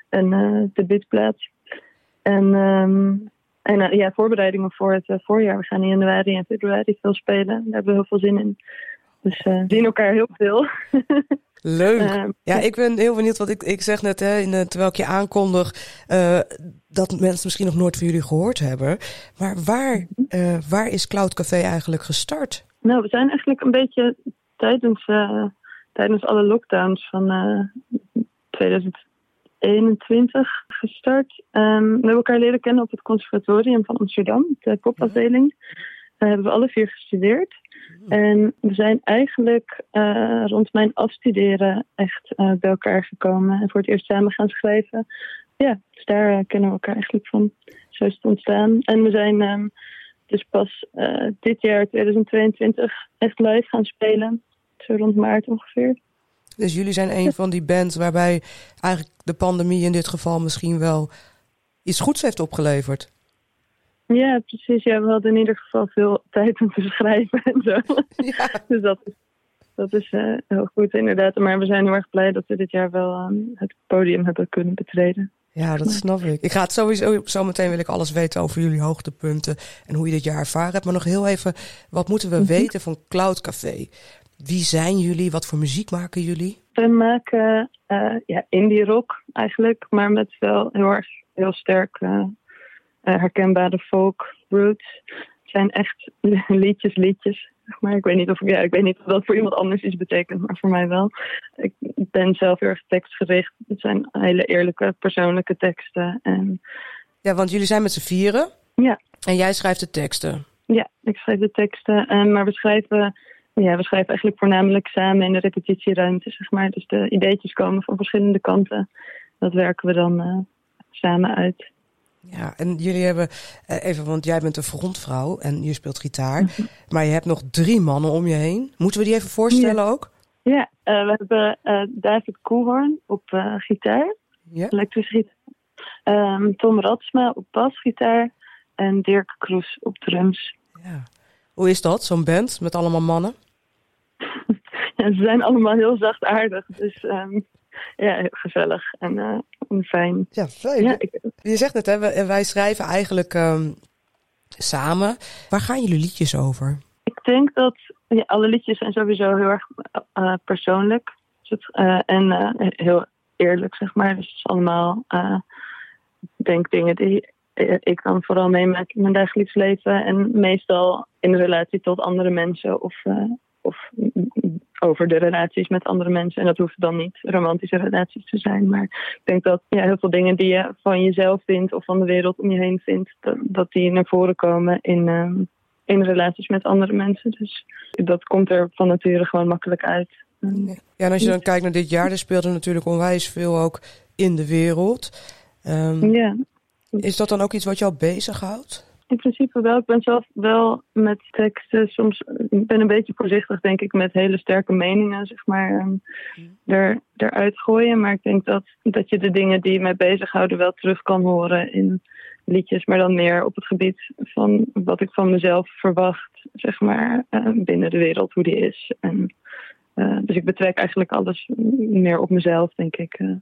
een debuutplaats. En, um, en ja, voorbereidingen voor het voorjaar. We gaan in januari en februari veel spelen. Daar hebben we heel veel zin in. Dus we zien elkaar heel veel. (laughs) Leuk. Uh, ja, ik ben heel benieuwd wat ik, ik zeg net, hè, in, terwijl ik je aankondig, uh, dat mensen misschien nog nooit van jullie gehoord hebben. Maar waar, uh, waar is Cloud Café eigenlijk gestart? Nou, we zijn eigenlijk een beetje tijdens, tijdens alle lockdowns van 2021 gestart. Um, we hebben elkaar leren kennen op het conservatorium van Amsterdam, de popafdeling. Hebben we alle vier gestudeerd. En we zijn eigenlijk uh, rond mijn afstuderen echt uh, bij elkaar gekomen. En voor het eerst samen gaan schrijven. Ja, dus daar uh, kennen we elkaar eigenlijk van. Zo is het ontstaan. En we zijn um, dus pas dit jaar, 2022, echt live gaan spelen. zo rond maart ongeveer. Dus jullie zijn een van die bands waarbij eigenlijk de pandemie in dit geval misschien wel iets goeds heeft opgeleverd. Ja, precies. Ja, we hadden in ieder geval veel (laughs) tijd om te schrijven en zo. (laughs) Ja. dus dat is, dat is uh, heel goed inderdaad. Maar we zijn heel erg blij dat we dit jaar wel uh, het podium hebben kunnen betreden. Ja, dat snap ik. Ik ga het sowieso, zo meteen wil ik alles weten over jullie hoogtepunten en hoe je dit jaar ervaren hebt. Maar nog heel even, wat moeten we mhm. weten van Cloud Café? Wie zijn jullie? Wat voor muziek maken jullie? We maken uh, ja, indie rock eigenlijk, maar met wel heel erg heel sterk uh, herkenbare folk roots. Het zijn echt (laughs) liedjes, liedjes. Maar ik weet niet of ja, ik weet niet of dat voor iemand anders iets betekent, maar voor mij wel. Ik ben zelf heel erg tekstgericht. Het zijn hele eerlijke, persoonlijke teksten. En... Ja, want jullie zijn met z'n vieren. Ja. En jij schrijft de teksten. Ja, ik schrijf de teksten. En, maar we schrijven ja, we schrijven eigenlijk voornamelijk samen in de repetitieruimte, zeg maar. Dus de ideetjes komen van verschillende kanten. Dat werken we dan uh, samen uit. Ja, en jullie hebben uh, even, want jij bent een frontvrouw en je speelt gitaar. Mhm. Maar je hebt nog drie mannen om je heen. Moeten we die even voorstellen ook? Ja, uh, we hebben David Koelhoorn op gitaar, ja. elektrische gitaar. Um, Tom Ratsma op basgitaar en Dirk Kroes op drums. Ja. Hoe is dat, zo'n band met allemaal mannen? ja, (laughs) ze zijn allemaal heel zachtaardig. Dus um, ja, heel gezellig en, uh, en fijn. Ja, fijn. Ja, ik... Je zegt het, hè, wij schrijven eigenlijk um, samen. Waar gaan jullie liedjes over? Ik denk dat ja, alle liedjes zijn sowieso heel erg uh, persoonlijk. Uh, en heel eerlijk, zeg maar. Dus het is allemaal, denk dingen die ik dan vooral meemaak in mijn dagelijks leven. En meestal in relatie tot andere mensen of, of over de relaties met andere mensen. En dat hoeft dan niet romantische relaties te zijn. Maar ik denk dat ja, heel veel dingen die je van jezelf vindt of van de wereld om je heen vindt, dat, dat die naar voren komen in, uh, in relaties met andere mensen. Dus dat komt er van nature gewoon makkelijk uit. Ja, en als je dan kijkt naar dit jaar, er speelde natuurlijk onwijs veel ook in de wereld. Um, ja. Is dat dan ook iets wat jou bezighoudt? In principe wel. Ik ben zelf wel met teksten soms. Ik ben een beetje voorzichtig, denk ik, met hele sterke meningen, zeg maar, um, er, eruit gooien. Maar ik denk dat, dat je de dingen die mij bezighouden wel terug kan horen in liedjes, maar dan meer op het gebied van wat ik van mezelf verwacht, zeg maar, uh, binnen de wereld, hoe die is. En, uh, dus ik betrek eigenlijk alles meer op mezelf, denk ik. Uh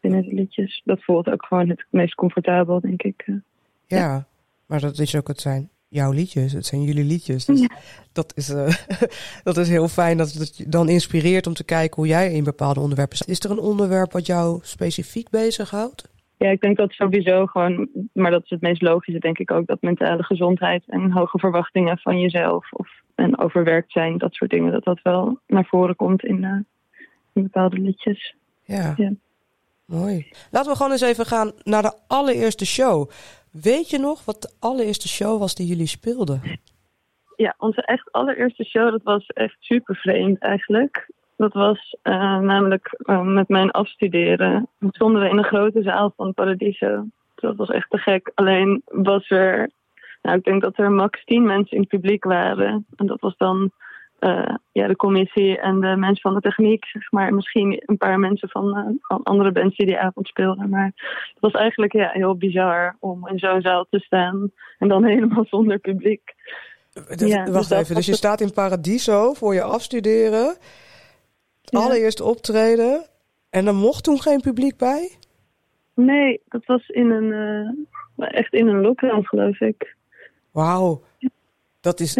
binnen de liedjes. Dat voelt ook gewoon het meest comfortabel, denk ik. Ja, ja, maar dat is ook het zijn jouw liedjes. Het zijn jullie liedjes. Dus dat, is, uh, (laughs) dat is heel fijn dat het je dan inspireert om te kijken hoe jij in bepaalde onderwerpen staat. Is er een onderwerp wat jou specifiek bezighoudt? Ja, ik denk dat sowieso gewoon, maar dat is het meest logische, denk ik ook, dat mentale gezondheid en hoge verwachtingen van jezelf of en overwerkt zijn, dat soort dingen, dat dat wel naar voren komt in, uh, in bepaalde liedjes. Ja. ja. Mooi. Laten we gewoon eens even gaan naar de allereerste show. Weet je nog wat de allereerste show was die jullie speelden? Ja, onze echt allereerste show, dat was echt super vreemd eigenlijk. Dat was uh, namelijk uh, met mijn afstuderen. Toen stonden we in een grote zaal van Paradiso. Dat was echt te gek. Alleen was er, nou ik denk dat er max tien mensen in het publiek waren. En dat was dan uh, ja, de commissie en de mensen van de techniek, zeg maar. Misschien een paar mensen van, uh, van andere bands die die avond speelden. Maar het was eigenlijk ja, heel bizar om in zo'n zaal te staan en dan (laughs) helemaal zonder publiek. ja, wacht dus even, dus je staat in Paradiso voor je afstuderen, ja. allereerst optreden en er mocht toen geen publiek bij? Nee, dat was in een, uh, echt in een lockdown geloof ik. Wauw, dat is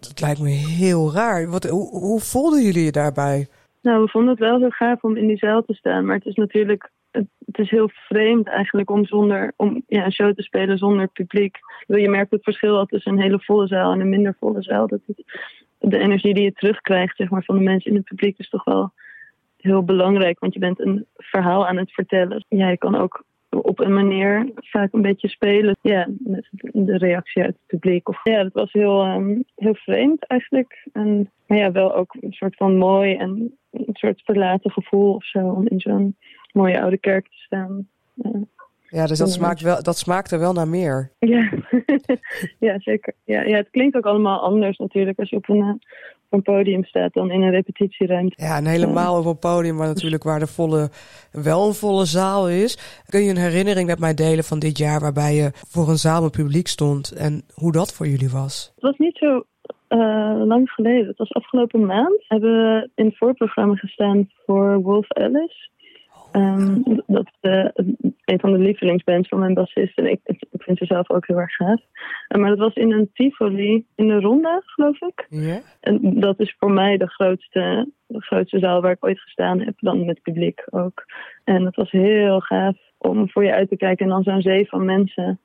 dat lijkt me heel raar. Wat, hoe, hoe voelden jullie je daarbij? Nou, we vonden het wel heel gaaf om in die zaal te staan. Maar het is natuurlijk het, is heel vreemd eigenlijk om, zonder, om ja, een show te spelen zonder publiek. Je merkt het verschil tussen een hele volle zaal en een minder volle zaal. Dat de energie die je terugkrijgt zeg maar, van de mensen in het publiek is toch wel heel belangrijk. Want je bent een verhaal aan het vertellen. Ja, je kan ook op een manier vaak een beetje spelen. Ja, met de reactie uit het publiek. Of, ja, dat was heel, um, heel vreemd eigenlijk. En, maar ja, wel ook een soort van mooi en een soort verlaten gevoel of zo. Om in zo'n mooie oude kerk te staan. Ja, dus dat, smaakt wel, dat smaakt er wel naar meer. Ja, (laughs) ja zeker. Ja, ja, het klinkt ook allemaal anders natuurlijk als je op een, een podium staat dan in een repetitieruimte. Ja, en helemaal op een podium waar natuurlijk waar de volle, wel een volle zaal is. Kun je een herinnering met mij delen van dit jaar waarbij je voor een zaal met publiek stond en hoe dat voor jullie was? Het was niet zo uh, lang geleden. Het was afgelopen maand. Hebben we in het voorprogramma gestaan voor Wolf Alice. Um, dat is uh, een van de lievelingsbands van mijn bassist. En ik, ik vind ze zelf ook heel erg gaaf. Uh, maar dat was in een Tivoli in de Ronda, geloof ik. Yeah. En dat is voor mij de grootste, de grootste zaal waar ik ooit gestaan heb. Dan met publiek ook. En het was heel gaaf om voor je uit te kijken en dan zo'n zee van mensen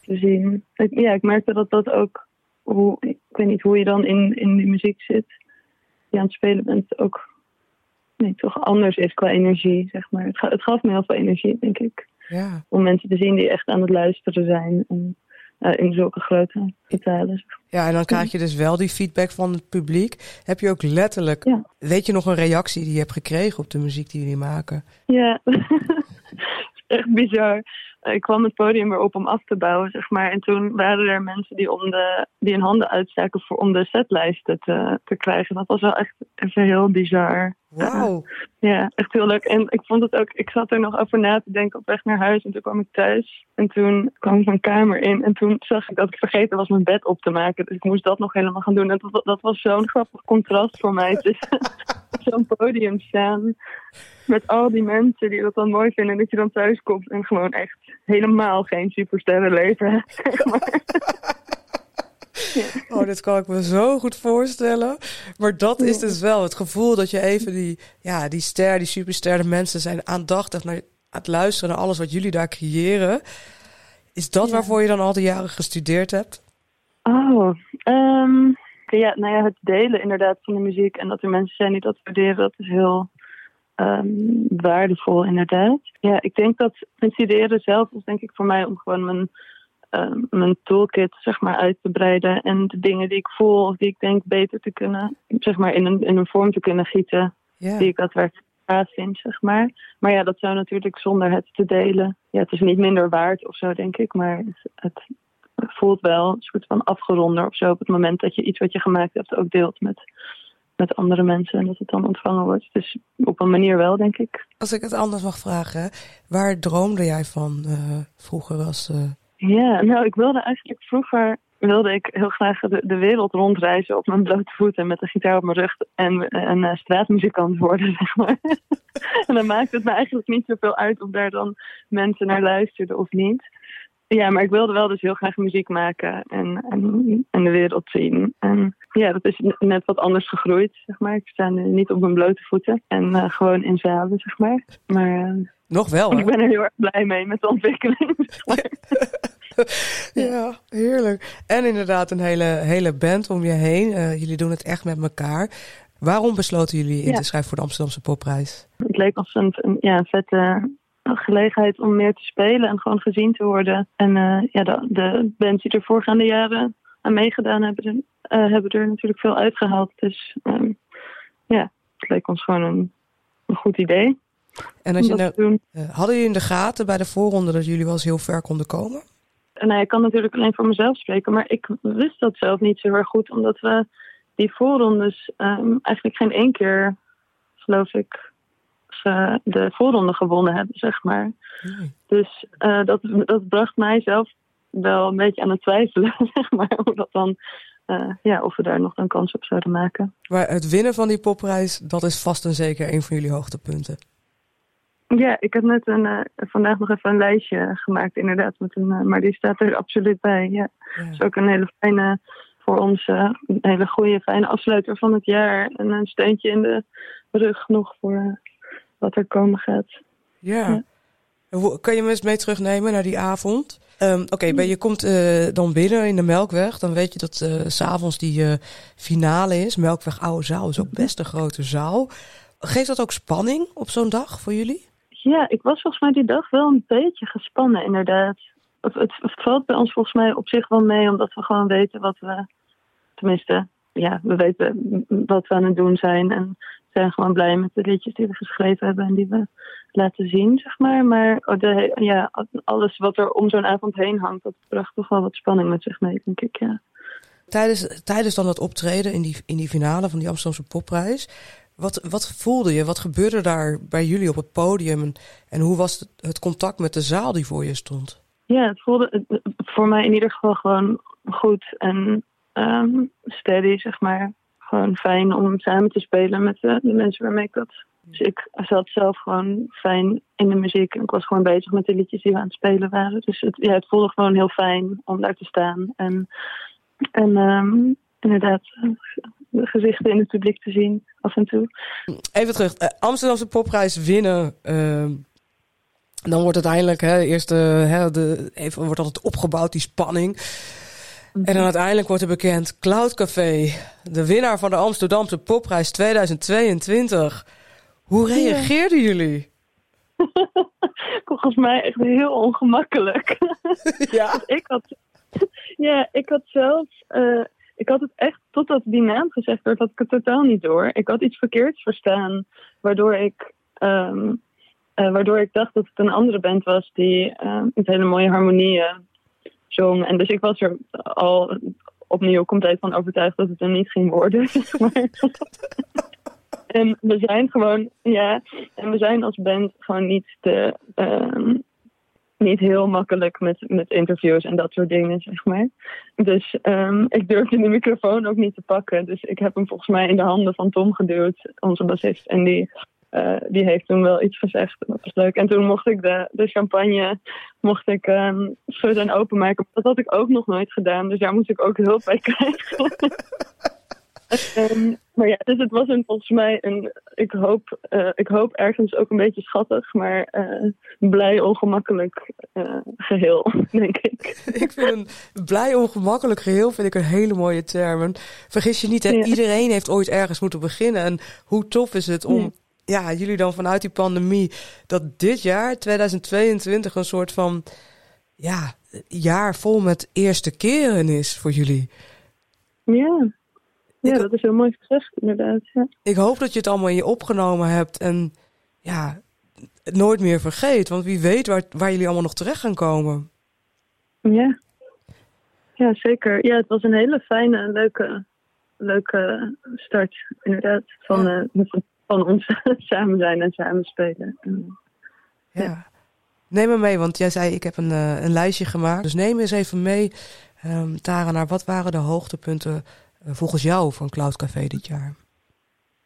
te zien. Ik, ja, ik merkte dat dat ook hoe, ik weet niet hoe je dan in, in die muziek zit, die aan het spelen bent, ook nee, toch anders is qua energie, zeg maar. Het, het gaf me heel veel energie, denk ik. Ja. Om mensen te zien die echt aan het luisteren zijn. En, uh, in zulke grote getalen. Ja, en dan krijg je dus wel die feedback van het publiek. Heb je ook letterlijk, ja. weet je nog een reactie die je hebt gekregen op de muziek die jullie maken? Ja, (laughs) echt bizar ik kwam het podium weer op om af te bouwen, zeg maar. En toen waren er mensen die, om de, die hun handen uitstaken voor, om de setlijsten te, te krijgen. Dat was wel echt even heel bizar. Wauw. (laughs) Ja, echt heel leuk. En ik vond het ook, ik zat er nog over na te denken op weg naar huis. En toen kwam ik thuis. En toen kwam ik mijn kamer in. En toen zag ik dat ik vergeten was mijn bed op te maken. Dus ik moest dat nog helemaal gaan doen. En dat, dat was zo'n grappig contrast voor mij. (laughs) tussen (laughs) zo'n podium staan. Met al die mensen die dat dan mooi vinden. En dat je dan thuis komt en gewoon echt helemaal geen supersterrenleven hebt. Zeg maar. Oh, dit kan ik me zo goed voorstellen. Maar dat is dus wel het gevoel dat je even die, ja, die ster, die superster, de mensen zijn aandachtig naar het luisteren naar alles wat jullie daar creëren. Is dat Ja. waarvoor je dan al die jaren gestudeerd hebt? Oh, ehm, ja, nou ja, het delen inderdaad van de muziek en dat er mensen zijn die dat waarderen, dat is heel ehm, waardevol inderdaad. Ja, ik denk dat het studeren zelf is denk ik voor mij om gewoon mijn, ehm, mijn toolkit zeg maar uit te breiden en de dingen die ik voel of die ik denk beter te kunnen, zeg maar in een, in een vorm te kunnen gieten die ik daadwerkelijk gaaf vind, zeg maar. Maar ja, dat zou natuurlijk zonder het te delen. Ja, het is niet minder waard of zo, denk ik. Maar het, het voelt wel een soort van afgeronder of zo. Op het moment dat je iets wat je gemaakt hebt ook deelt met, met andere mensen. En dat het dan ontvangen wordt. Dus op een manier wel, denk ik. Als ik het anders mag vragen, waar droomde jij van eh, vroeger als... eh, Ja, nou, ik wilde eigenlijk vroeger wilde ik heel graag de, de wereld rondreizen op mijn blote voeten met een gitaar op mijn rug en een eh, straatmuzikant worden, (laughs) zeg maar. en dan maakt het me eigenlijk niet zoveel uit of daar dan mensen naar luisterden of niet. Ja, maar ik wilde wel dus heel graag muziek maken en, en, en de wereld zien. En ja, dat is net wat anders gegroeid, zeg maar. Ik sta nu niet op mijn blote voeten en eh, gewoon in zalen, zeg maar. Maar eh, nog wel, hè? ik ben er heel erg blij mee met de ontwikkeling. (laughs) (laughs) Ja, heerlijk. En inderdaad een hele, hele band om je heen. Eh, jullie doen het echt met elkaar. Waarom besloten jullie in te schrijven voor de Amsterdamse Popprijs? Het leek ons een, een, ja, een vette gelegenheid om meer te spelen en gewoon gezien te worden. En eh, ja, de, de bands die er voorgaande jaren aan meegedaan hebben, eh, hebben er natuurlijk veel uitgehaald. Dus ehm, ja, het leek ons gewoon een, een goed idee. En als je nou, hadden jullie in de gaten bij de voorronde dat jullie wel eens heel ver konden komen? En nou, ik kan natuurlijk alleen voor mezelf spreken, maar ik wist dat zelf niet zo erg goed, omdat we die voorrondes ehm, eigenlijk geen één keer, geloof ik, ze de voorronde gewonnen hebben, zeg maar. Nee. Dus eh, dat, dat bracht mij zelf wel een beetje aan het twijfelen, (laughs) zeg maar, hoe dat dan, eh, ja, of we daar nog een kans op zouden maken. Maar het winnen van die popprijs, dat is vast en zeker een van jullie hoogtepunten. Ja, ik heb net een, eh, vandaag nog even een lijstje gemaakt, inderdaad, met een, eh, maar die staat er absoluut bij. Ja, Ja. dat is ook een hele fijne, voor ons, eh, een hele goede, fijne afsluiter van het jaar. En een steuntje in de rug nog voor wat er komen gaat. Ja. Ja. Hoe- Kan je me eens mee terugnemen naar die avond? Ehm, Oké, je komt dan binnen in de Melkweg. Dan weet je dat s s'avonds die finale is. Melkweg Oude Zaal is ook best een grote zaal. Geeft dat ook spanning op zo'n dag voor jullie? Ja, ik was volgens mij die dag wel een beetje gespannen, inderdaad. Het, het, valt bij ons volgens mij op zich wel mee, omdat we gewoon weten wat we. Tenminste, ja, we weten wat we aan het doen zijn. En zijn gewoon blij met de liedjes die we geschreven hebben en die we laten zien, zeg maar. Maar oh, ja, alles wat er om zo'n avond heen hangt, dat bracht toch wel wat spanning met zich mee, denk ik, ja. Tijdens, tijdens dan het optreden in die, in die finale van die Amsterdamse popprijs, wat, wat voelde je? Wat gebeurde daar bij jullie op het podium? En, hoe was het, het, contact met de zaal die voor je stond? Ja, het voelde voor mij in ieder geval gewoon goed en um, steady, zeg maar. Gewoon fijn om samen te spelen met de, mensen waarmee ik dat dus ik zat zelf gewoon fijn in de muziek. En ik was gewoon bezig met de liedjes die we aan het spelen waren. Dus het, ja, het voelde gewoon heel fijn om daar te staan. En, en um, inderdaad, de gezichten in het publiek te zien af en toe. Even terug. Uh, Amsterdamse popprijs winnen. Uh, dan wordt uiteindelijk, hè, eerst hè, de, even wordt altijd opgebouwd, die spanning. En dan uiteindelijk wordt er bekend Cloud Café, de winnaar van de Amsterdamse popprijs 2022. Hoe reageerden jullie? (laughs) Volgens mij echt heel ongemakkelijk. (laughs) Ja? (laughs) ik had, ja, ik had zelf... Uh, ik had het echt, totdat die naam gezegd werd, had ik het totaal niet door. Ik had iets verkeerds verstaan, waardoor ik, um, uh, waardoor ik dacht dat het een andere band was die uh, met hele mooie harmonieën zong. En dus ik was er al opnieuw compleet van overtuigd dat het er niet ging worden. (laughs) En we zijn gewoon, ja, en we zijn als band gewoon niet te, niet heel makkelijk met, met interviews en dat soort dingen, zeg maar. Dus um, ik durfde de microfoon ook niet te pakken. Dus ik heb hem volgens mij in de handen van Tom geduwd, onze bassist. En die, uh, die heeft toen wel iets gezegd. Dat was leuk. En toen mocht ik de, de champagne mocht ik, um, schudden en openmaken. Dat had ik ook nog nooit gedaan. Dus daar moest ik ook hulp bij krijgen. (laughs) Um, maar ja, dus het was een, volgens mij een, ik hoop, uh, ik hoop ergens ook een beetje schattig, maar uh, blij ongemakkelijk uh, geheel, (laughs) denk ik. (laughs) ik vind een blij ongemakkelijk geheel vind ik een hele mooie term. vergis je niet, hè, ja. iedereen heeft ooit ergens moeten beginnen. En hoe tof is het om, ja. ja, jullie dan vanuit die pandemie, dat dit jaar, 2022, een soort van, ja, jaar vol met eerste keren is voor jullie. Ja, ja, dat is heel mooi gezegd, inderdaad. Ja. Ik hoop dat je het allemaal in je opgenomen hebt en ja, het nooit meer vergeet. Want wie weet waar, waar jullie allemaal nog terecht gaan komen. Ja. ja, zeker. Ja, het was een hele fijne en leuke, leuke start, inderdaad. Van, ja. uh, van ons (laughs) samen zijn en samen spelen. Ja. ja. Neem me mee, want jij zei ik heb een, uh, een lijstje gemaakt. Dus neem eens even mee, um, Tara, naar wat waren de hoogtepunten eh, volgens jou van Cloud Café dit jaar?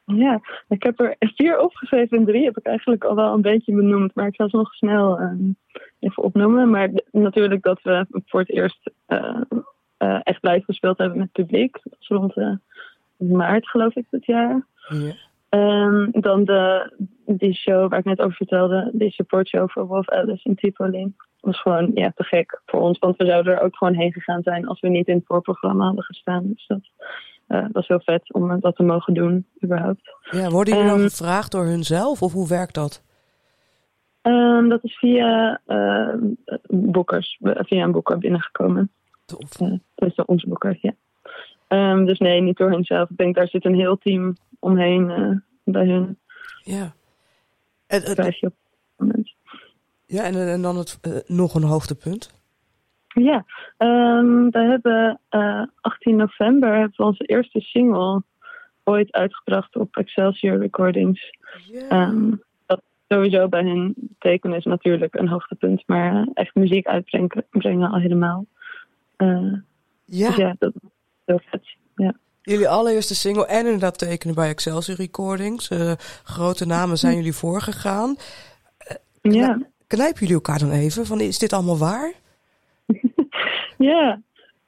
Ja, ik heb er vier opgeschreven en drie heb ik eigenlijk al wel een beetje benoemd. Maar ik zal ze nog snel um, even opnoemen. Maar natuurlijk dat we voor het eerst uh, uh, echt live gespeeld hebben met het publiek. Dat was rond maart geloof ik dit jaar. Ja. Um, dan de, die show waar ik net over vertelde. Die support show voor Wolf Alice in Tivoli. was gewoon ja, te gek voor ons. Want we zouden er ook gewoon heen gegaan zijn als we niet in het voorprogramma hadden gestaan. Dus dat uh, was heel vet om dat te mogen doen, überhaupt. Ja, worden jullie um, dan gevraagd door hunzelf of hoe werkt dat? Um, dat is via uh, boekers, via een boeker binnengekomen. Tof. Uh, dat is onze boeker, ja. Um, dus nee, niet door hunzelf. Ik denk daar zit een heel team omheen uh, bij hun. Ja. En, en, ja, en, en dan het, uh, nog een hoogtepunt. Ja, um, we hebben uh, 18 november hebben we onze eerste single ooit uitgebracht op Excelsior Recordings. Yeah. Um, dat sowieso bij hun tekenen is natuurlijk een hoogtepunt, maar echt muziek uitbrengen brengen al helemaal. Ja. Dus ja, dat is heel vet. Ja. Jullie allereerste single en inderdaad tekenen bij Excelsior Recordings. Uh, grote namen zijn jullie voorgegaan. Uh, ja. Knijpen jullie elkaar dan even? Van, is dit allemaal waar? (laughs) ja.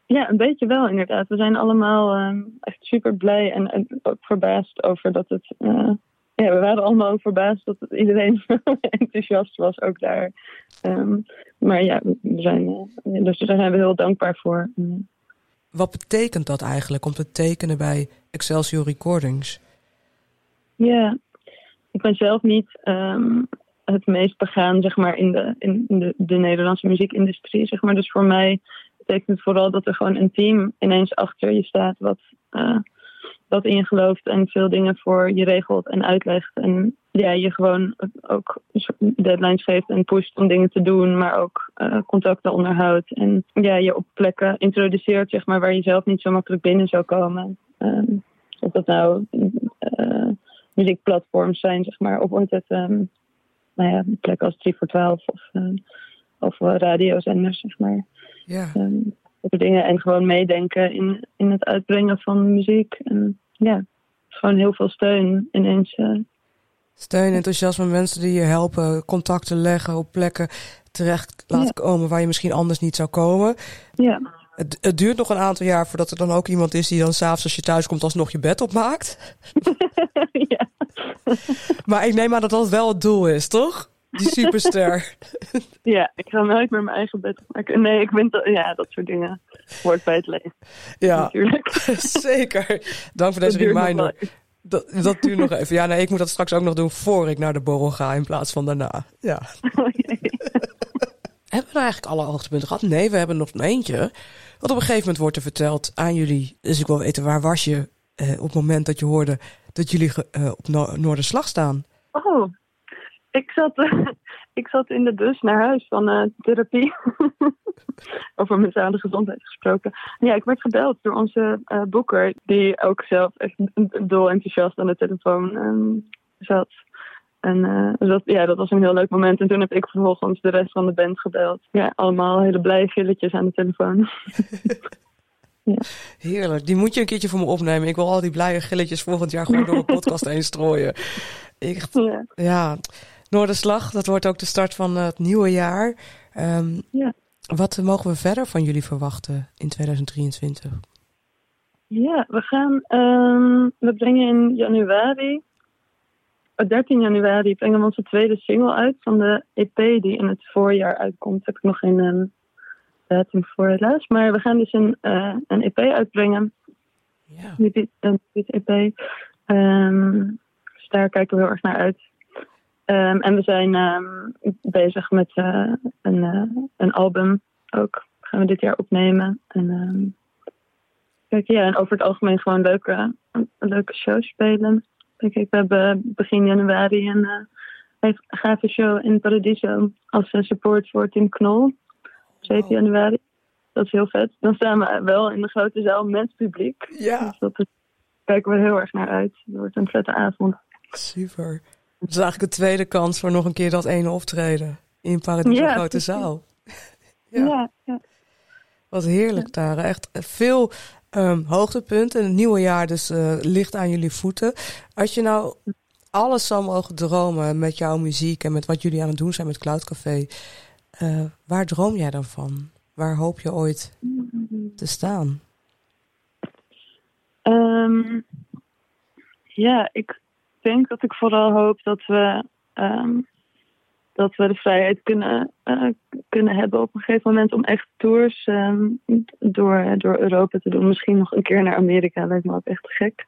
ja, een beetje wel inderdaad. We zijn allemaal um, echt super blij en, en, ook verbaasd over dat het... Uh, ja, we waren allemaal verbaasd dat het iedereen (laughs) enthousiast was, ook daar. Um, maar ja, we zijn, dus daar zijn we heel dankbaar voor. Wat betekent dat eigenlijk om te tekenen bij Excelsior Recordings? Ja, ik ben zelf niet um, het meest begaan zeg maar, in, de, in de, de Nederlandse muziekindustrie. Zeg maar. Dus voor mij betekent het vooral dat er gewoon een team ineens achter je staat wat, uh, dat in je gelooft en veel dingen voor je regelt en uitlegt. En ja, je gewoon ook deadlines geeft en pusht om dingen te doen, maar ook uh, contacten onderhoudt. En ja, je op plekken introduceert, zeg maar, waar je zelf niet zo makkelijk binnen zou komen. Um, of dat nou uh, muziekplatforms zijn, zeg maar, of het um, nou ja, plekken als 3 voor 12 of, uh, of radiozenders, zeg maar. Ja. Um, dingen en gewoon meedenken in, in het uitbrengen van muziek. En ja, gewoon heel veel steun ineens. Uh... Steun, enthousiasme, mensen die je helpen, contacten leggen op plekken terecht laten komen waar je misschien anders niet zou komen. Ja. Het, het, duurt nog een aantal jaar voordat er dan ook iemand is die dan s'avonds als je thuis komt alsnog je bed opmaakt. (laughs) ja. (laughs) maar ik neem aan dat dat wel het doel is, toch? (laughs) Die superster. (laughs) ja, ik ga nooit meer mijn eigen bed maken. Nee, ik vind dat, ja, dat soort dingen hoort bij het leven. Ja, natuurlijk. (laughs) zeker. Dank voor deze reminder. Dat, dat duurt nog even. Ja, nee, ik moet dat straks ook nog doen voor ik naar de borrel ga in plaats van daarna. Ja. Oh, hebben we nou eigenlijk alle hoogtepunten gehad? Nee, we hebben nog een eentje. Want op een gegeven moment wordt er verteld aan jullie. Dus ik wil weten, waar was je eh, op het moment dat je hoorde dat jullie uh, op no Noorderslag staan? Oh, ik zat, uh, (laughs) ik zat in de bus naar huis van uh, therapie. (laughs) Over mentale gezondheid gesproken. Ja, ik werd gebeld door onze uh, boeker, die ook zelf echt dol enthousiast aan de telefoon um, zat. En uh, dat, ja, dat was een heel leuk moment. En toen heb ik vervolgens de rest van de band gebeld. Ja, allemaal hele blije gilletjes aan de telefoon. (laughs) ja. Heerlijk. Die moet je een keertje voor me opnemen. Ik wil al die blije gilletjes volgend jaar gewoon door mijn podcast heen strooien. Ja. ja. Noorderslag, dat wordt ook de start van het nieuwe jaar. Um, ja. Wat mogen we verder van jullie verwachten in 2023? Ja, we gaan, um, we brengen in januari, 13 januari, brengen we onze tweede single uit van de EP die in het voorjaar uitkomt. Daar heb ik nog geen um, datum voor helaas, maar we gaan dus een, uh, een EP uitbrengen. Ja. Dit, dit EP. Um, dus daar kijken we heel erg naar uit. Um, en we zijn um, bezig met uh, een, uh, een album ook. Gaan we dit jaar opnemen. En, um, kijk, ja, en over het algemeen gewoon leuke, leuke shows spelen. Kijk, we hebben begin januari een uh, gave show in Paradiso als support voor Tim Knol. 7 januari. Dat is heel vet. Dan staan we wel in de grote zaal met publiek. Ja. Dus dat is, kijken we heel erg naar uit. Het wordt een vette avond. Super. Het is eigenlijk de tweede kans voor nog een keer dat ene optreden. In Paradiso Ja, Grote. Zaal. (laughs) Ja, ja. Wat heerlijk daar. Echt veel ehm, hoogtepunten. En het nieuwe jaar dus eh, ligt aan jullie voeten. Als je nou alles zou mogen dromen met jouw muziek en met wat jullie aan het doen zijn met Cloud Café. eh, waar droom jij dan van? Waar hoop je ooit te staan? Ehm, ja, ik denk dat ik vooral hoop dat we, ehm, dat we de vrijheid kunnen, eh, kunnen hebben op een gegeven moment om echt tours ehm, door, door Europa te doen. Misschien nog een keer naar Amerika, lijkt me ook echt gek.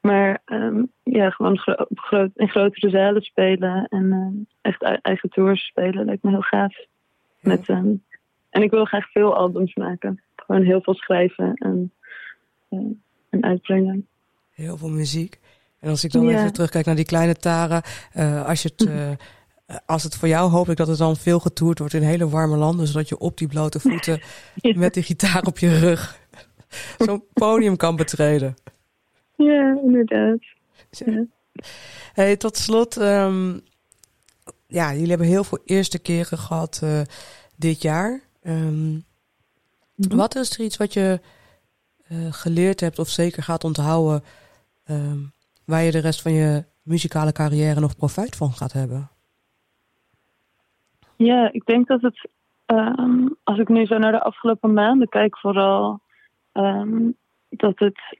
Maar ehm, ja, gewoon gro groot, in grotere zalen spelen en ehm, echt eigen tours spelen lijkt me heel gaaf. Met, en ik wil graag veel albums maken. Gewoon heel veel schrijven en, eh, en uitbrengen. Heel veel muziek. En als ik dan Ja. even terugkijk naar die kleine Tara. eh, als, je het, (laughs) eh, als het voor jou hoop ik dat het dan veel getoerd wordt in hele warme landen. Zodat je op die blote voeten (laughs) met die gitaar op je rug (laughs) zo'n podium kan betreden. Ja, inderdaad. Ja. Hey, tot slot. ehm, ja, jullie hebben heel veel eerste keren gehad eh, dit jaar. Ehm, Mhm. Wat is er iets wat je eh, geleerd hebt of zeker gaat onthouden... ehm, waar je de rest van je muzikale carrière nog profijt van gaat hebben? Ja, ik denk dat het, ehm, als ik nu zo naar de afgelopen maanden kijk, vooral ehm, dat het,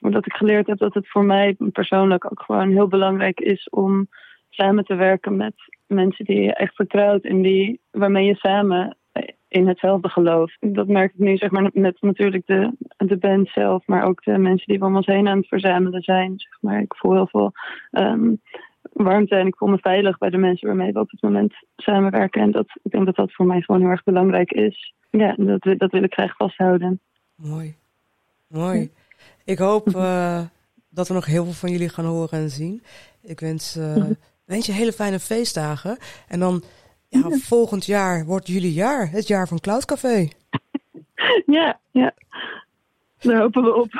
dat ik geleerd heb dat het voor mij persoonlijk ook gewoon heel belangrijk is om samen te werken met mensen die je echt vertrouwt en die, waarmee je samen in hetzelfde gelooft. Dat merk ik nu zeg maar met natuurlijk de, de band zelf, maar ook de mensen die we om ons heen aan het verzamelen zijn. Zeg maar. Ik voel heel veel ehm, warmte en ik voel me veilig bij de mensen waarmee we op het moment samenwerken. En dat, ik denk dat dat voor mij gewoon heel erg belangrijk is. Ja, dat, dat wil ik graag vasthouden. Mooi. Mooi. Ik hoop eh, dat we nog heel veel van jullie gaan horen en zien. Ik wens, uh, (laughs) wens je hele fijne feestdagen. En dan ja, volgend jaar wordt jullie jaar, het jaar van Cloud Café. (laughs) Ja, ja. Daar hopen we op.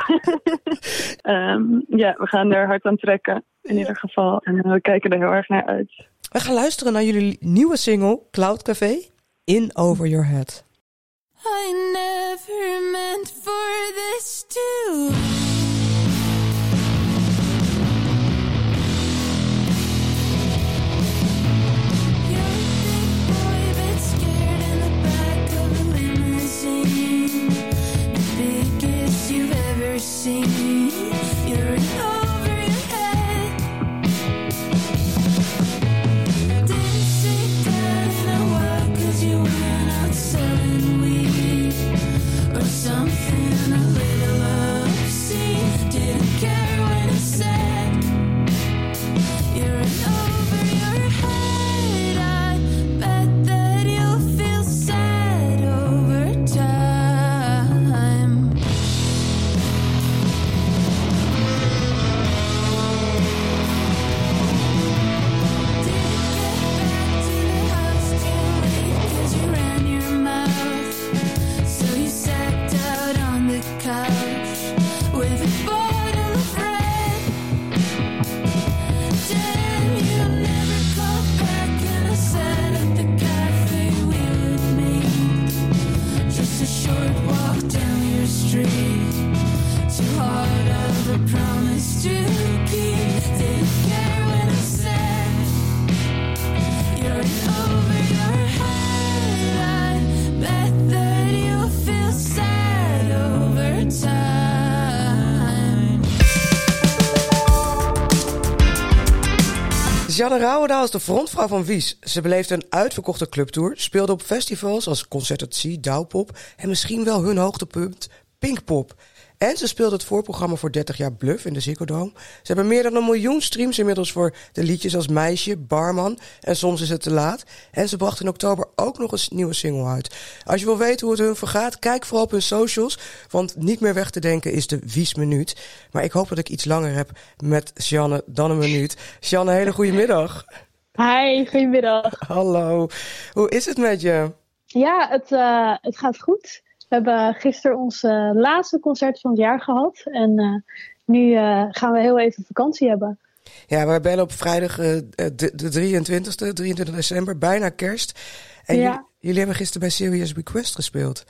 um, (laughs) ja, we gaan er hard aan trekken in ieder geval. En we kijken er heel erg naar uit. We gaan luisteren naar jullie nieuwe single, Cloud Café, In Over Your Head. I never meant for this to embarrassing Janne Rauwendaal is de frontvrouw van Wies. Ze beleefde een uitverkochte clubtour, speelde op festivals als Concert at Sea, Douwpop en misschien wel hun hoogtepunt Pinkpop. En ze speelde het voorprogramma voor 30 jaar Bluff in de Ziggo Dome. Ze hebben meer dan een miljoen streams inmiddels voor de liedjes als Meisje, Barman en Soms is het te laat. En ze bracht in oktober ook nog een nieuwe single uit. Als je wil weten hoe het hun vergaat, kijk vooral op hun socials. Want niet meer weg te denken is de Wies Minuut. Maar ik hoop dat ik iets langer heb met Sjanne dan een minuut. Sjanne, hele goede middag. Hi, goedemiddag. Hallo. Hoe is het met je? Ja, het, uh, het gaat goed. We hebben gisteren ons uh, laatste concert van het jaar gehad. En uh, nu uh, gaan we heel even vakantie hebben. Ja, we bellen op vrijdag de, de 23e, 23 december, bijna kerst. En ja. jullie hebben gisteren bij Serious Request gespeeld.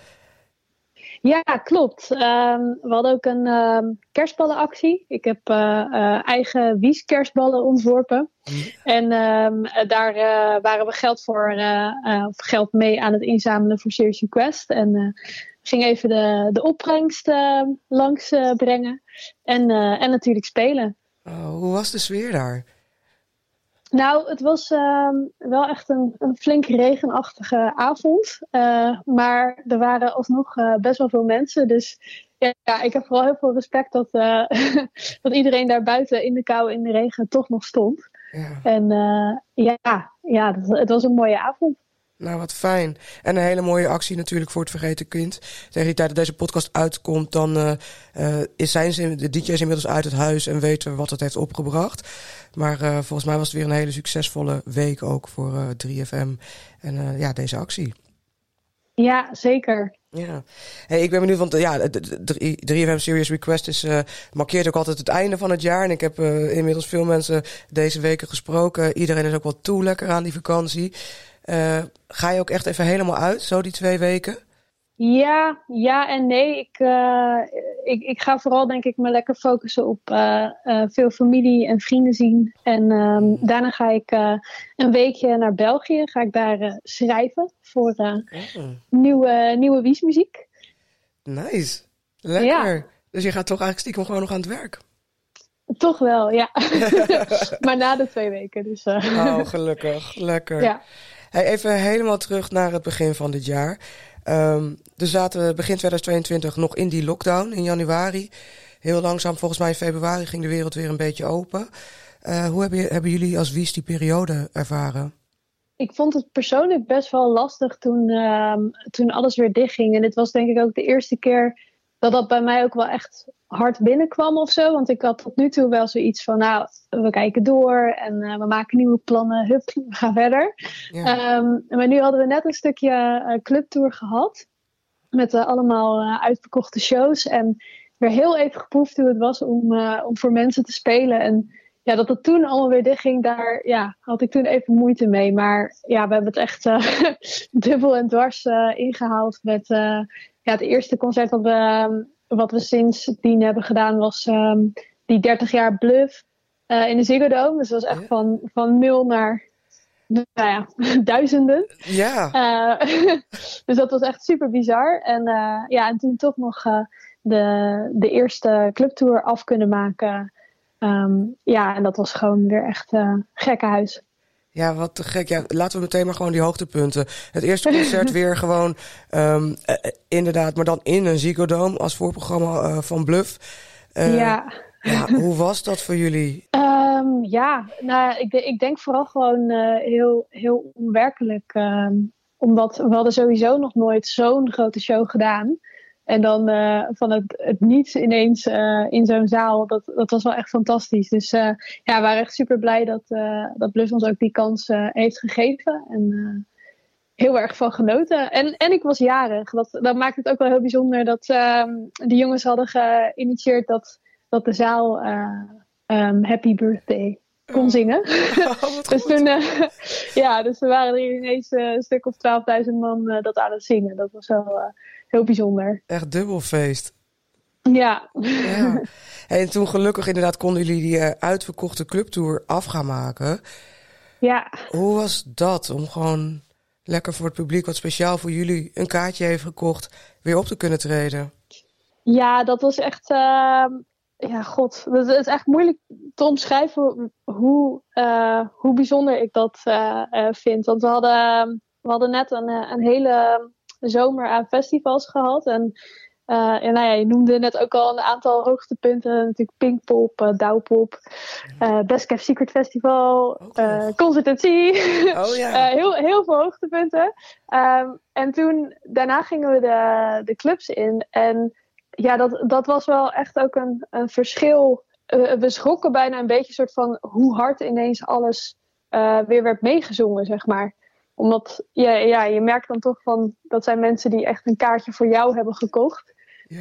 Ja, klopt. Um, we hadden ook een um, kerstballenactie. Ik heb uh, uh, eigen wies kerstballen ontworpen. En um, daar uh, waren we geld voor geld mee aan het inzamelen voor Serious Request. En ging even de, de opbrengst langs brengen. En, en natuurlijk spelen. Oh, hoe was de sfeer daar? Nou, het was uh, wel echt een, een flink regenachtige avond. Uh, maar er waren alsnog uh, best wel veel mensen. Dus ja, ja, ik heb vooral heel veel respect dat, uh, (laughs) dat iedereen daar buiten in de kou in de regen toch nog stond. Ja. En ja, ja het was een mooie avond. Nou, wat fijn. En een hele mooie actie natuurlijk voor het Vergeten Kind. Tegen die tijd dat deze podcast uitkomt, dan uh, zijn ze, de DJ's inmiddels uit het huis en weten we wat het heeft opgebracht. Maar uh, volgens mij was het weer een hele succesvolle week ook voor 3FM en ja, deze actie. Ja, zeker. Ja, hey, ik ben benieuwd, want ja, de 3FM Serious Request is, uh, markeert ook altijd het einde van het jaar. En ik heb uh, inmiddels veel mensen deze weken gesproken. Iedereen is ook wel toe lekker aan die vakantie. Uh, ga je ook echt even helemaal uit, zo die twee weken? Ja, ja en nee. Ik, uh, ik, ik ga vooral denk ik me lekker focussen op uh, veel familie en vrienden zien. En um, daarna ga ik een weekje naar België. Ga ik daar schrijven voor oh. nieuwe, nieuwe wiesmuziek. Nice. Lekker. Ja. Dus je gaat toch eigenlijk stiekem gewoon nog aan het werk? Toch wel, ja. (laughs) (laughs) maar na de twee weken. Dus, Oh, gelukkig. Lekker. Ja. Hey, even helemaal terug naar het begin van dit jaar. Um, dus zaten we begin 2022 nog in die lockdown in januari. Heel langzaam, volgens mij in februari, ging de wereld weer een beetje open. Uh, hoe hebben, hebben jullie als Wies die periode ervaren? Ik vond het persoonlijk best wel lastig toen, uh, toen alles weer dichtging. En het was denk ik ook de eerste keer dat dat bij mij ook wel echt hard binnenkwam of zo. Want ik had tot nu toe wel zoiets van, nou, we kijken door en uh, we maken nieuwe plannen. (laughs) Hup, we gaan verder. Ja. Um, maar nu hadden we net een stukje uh, clubtour gehad. Met uh, allemaal uitverkochte shows. En weer heel even geproefd hoe het was om, om voor mensen te spelen. En ja, dat het toen allemaal weer dicht ging, daar ja, had ik toen even moeite mee. Maar ja, we hebben het echt (laughs) dubbel en dwars ingehaald met ja, het eerste concert wat we wat we sindsdien hebben gedaan was um, die 30 jaar bluff uh, in de Ziggo Dome. Dus dat was echt van, van nul naar nou ja, (laughs) duizenden. Ja. Uh, (laughs) dus dat was echt super bizar. En, uh, ja, en toen toch nog de, de eerste clubtour af kunnen maken. Um, ja, en dat was gewoon weer echt gekke huis. Ja, wat te gek. Ja, laten we meteen maar gewoon die hoogtepunten. Het eerste concert (laughs) weer gewoon, um, uh, inderdaad, maar dan in een Ziggo als voorprogramma uh, van Bluff. Uh, ja. ja. Hoe was dat voor jullie? Um, (laughs) ja, nou, ik, ik denk vooral gewoon heel, heel onwerkelijk. Um, omdat we hadden sowieso nog nooit zo'n grote show gedaan. En dan uh, van het, het niets ineens uh, in zo'n zaal, dat, dat was wel echt fantastisch. Dus uh, ja, we waren echt super blij dat, dat Blus ons ook die kans heeft gegeven. En heel erg van genoten. En, en ik was jarig. Dat, dat maakt het ook wel heel bijzonder dat ehm, de jongens hadden geïnitieerd dat, dat de zaal um, Happy Birthday kon oh. zingen. (laughs) Oh, dus toen, (laughs) ja, dus we waren er ineens een stuk of 12.000 man dat aan het zingen. Dat was wel heel bijzonder. Echt dubbelfeest. Ja. ja. (laughs) En toen gelukkig inderdaad konden jullie die uitverkochte clubtour af gaan maken. Ja. Hoe was dat om gewoon lekker voor het publiek, wat speciaal voor jullie een kaartje heeft gekocht, weer op te kunnen treden? Ja, dat was echt. Uh, ja, god. Het is echt moeilijk te omschrijven hoe, uh, hoe bijzonder ik dat uh, vind. Want we hadden, we hadden net een, een hele zomer aan festivals gehad. En, en nou ja, je noemde net ook al een aantal hoogtepunten. Natuurlijk Pinkpop, Douwpop, Best Kept Secret Festival, Consultancy. Oh, (laughs) ja. heel, heel veel hoogtepunten. Um, en toen, daarna gingen we de, de clubs in. En ja, dat, dat was wel echt ook een, een verschil. we schrokken bijna een beetje soort van hoe hard ineens alles weer werd meegezongen, zeg maar omdat ja, ja, je merkt dan toch van dat zijn mensen die echt een kaartje voor jou hebben gekocht.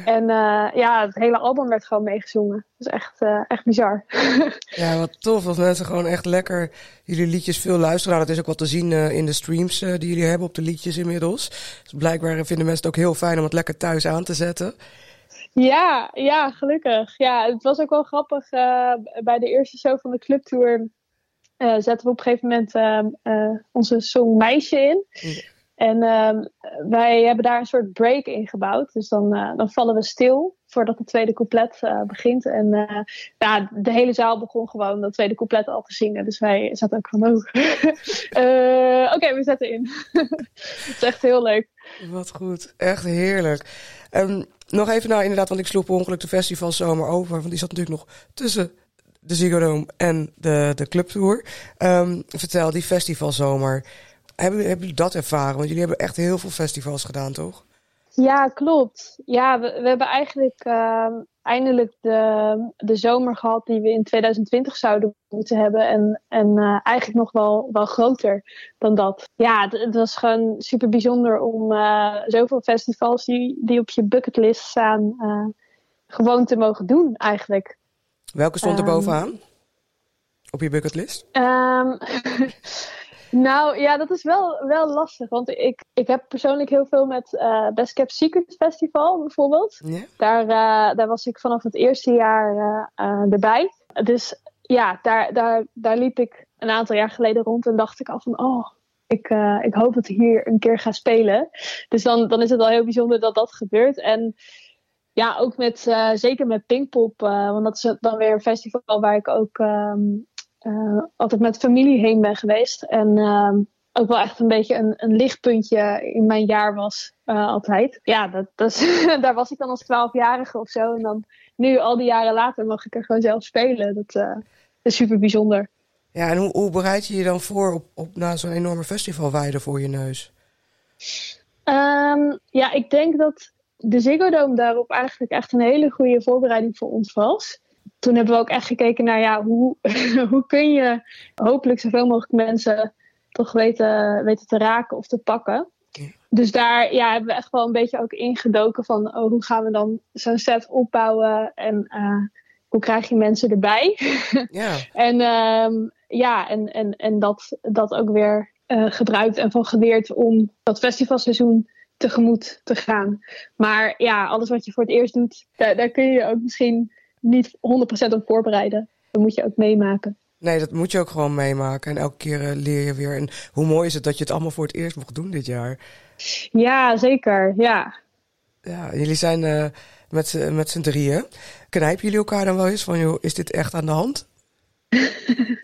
En uh, ja, het hele album werd gewoon meegezongen. Dat is echt, uh, echt bizar. (laughs) ja, wat tof als mensen gewoon echt lekker jullie liedjes veel luisteren. Nou, dat is ook wat te zien uh, in de streams die jullie hebben op de liedjes inmiddels. Dus blijkbaar vinden mensen het ook heel fijn om het lekker thuis aan te zetten. Ja, ja, gelukkig. Ja, het was ook wel grappig bij de eerste show van de clubtour uh, zetten we op een gegeven moment uh, onze song Meisje in. En ehm, wij hebben daar een soort break in gebouwd. Dus dan, dan vallen we stil voordat het tweede couplet begint. En ja, de hele zaal begon gewoon dat tweede couplet al te zingen. Dus wij zaten ook van, oh, (laughs) oké, we zetten in. (laughs) Het is echt heel leuk. Wat goed, echt heerlijk. Um, nog even nou inderdaad, want ik sloeg ongeluk de festival zomer over. Want die zat natuurlijk nog tussen de Ziggo Dome en de, de clubtour. Um, vertel, die festivalzomer. Hebben jullie dat ervaren? Want jullie hebben echt heel veel festivals gedaan, toch? Ja, klopt. Ja, we, we hebben eigenlijk uh, eindelijk de, de zomer gehad die we in 2020 zouden moeten hebben. En, en uh, eigenlijk nog wel, wel groter dan dat. Ja, het, was gewoon super bijzonder om uh, zoveel festivals die, die op je bucketlist staan gewoon te mogen doen eigenlijk. Welke stond er ehm, bovenaan? Op je bucketlist? Um, (laughs) nou ja, dat is wel, wel lastig. Want ik, ik heb persoonlijk heel veel met uh, Best Kept Secret Festival bijvoorbeeld. Daar, uh, daar was ik vanaf het eerste jaar uh, erbij. Dus ja, daar, daar, daar liep ik een aantal jaar geleden rond en dacht ik al van... Oh, ik, ik hoop dat ik hier een keer ga spelen. Dus dan, dan is het wel heel bijzonder dat dat gebeurt. En ja, ook met, zeker met Pinkpop. Want dat is dan weer een festival waar ik ook um, uh, altijd met familie heen ben geweest. En um, ook wel echt een beetje een, een lichtpuntje in mijn jaar was altijd. Ja, dat, dat is, (laughs) daar was ik dan als twaalfjarige of zo. En dan nu, al die jaren later, mag ik er gewoon zelf spelen. Dat is super bijzonder. Ja, en hoe, hoe bereid je je dan voor op, op na zo'n enorme festivalweide voor je neus? Um, ja, ik denk dat de Ziggo Dome daarop eigenlijk echt een hele goede voorbereiding voor ons was. Toen hebben we ook echt gekeken naar ja, hoe, (laughs) hoe kun je hopelijk zoveel mogelijk mensen toch weten, weten te raken of te pakken. Dus daar ja, hebben we echt wel een beetje ook ingedoken van oh, hoe gaan we dan zo'n set opbouwen en uh, hoe krijg je mensen erbij. (laughs) Ja. en um, ja, en, en, en dat, dat ook weer uh, gebruikt en van geleerd om dat festivalseizoen tegemoet te gaan. Maar ja, alles wat je voor het eerst doet, daar, daar kun je ook misschien niet 100% op voorbereiden. Dat moet je ook meemaken. Nee, dat moet je ook gewoon meemaken. En elke keer uh, leer je weer. En hoe mooi is het dat je het allemaal voor het eerst mocht doen dit jaar? Ja, zeker. Ja. Ja, jullie zijn uh, met, met z'n drieën. Knijpen jullie elkaar dan wel eens van, joh, is dit echt aan de hand?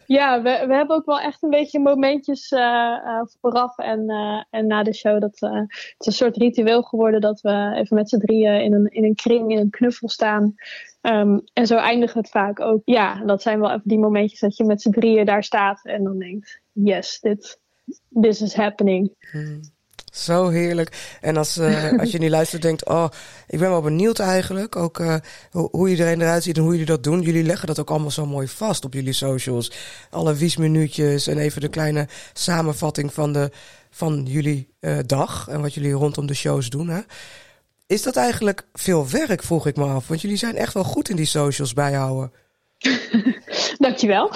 Ja, we, we hebben ook wel echt een beetje momentjes uh, vooraf en, uh, en na de show. Dat, het is een soort ritueel geworden dat we even met z'n drieën in een, in een kring, in een knuffel staan. Um, en zo eindigt het vaak ook. Ja, dat zijn wel even die momentjes dat je met z'n drieën daar staat en dan denkt: yes, dit this is happening. Hmm. Zo heerlijk. En als, uh, (laughs) als je nu luistert denkt, oh, ik ben wel benieuwd eigenlijk. Ook uh, hoe iedereen eruit ziet en hoe jullie dat doen. Jullie leggen dat ook allemaal zo mooi vast op jullie socials. Alle wiesminuutjes en even de kleine samenvatting van, de, van jullie uh, dag. En wat jullie rondom de shows doen. Hè? Is dat eigenlijk veel werk, vroeg ik me af. Want jullie zijn echt wel goed in die socials bijhouden. (laughs) Dankjewel.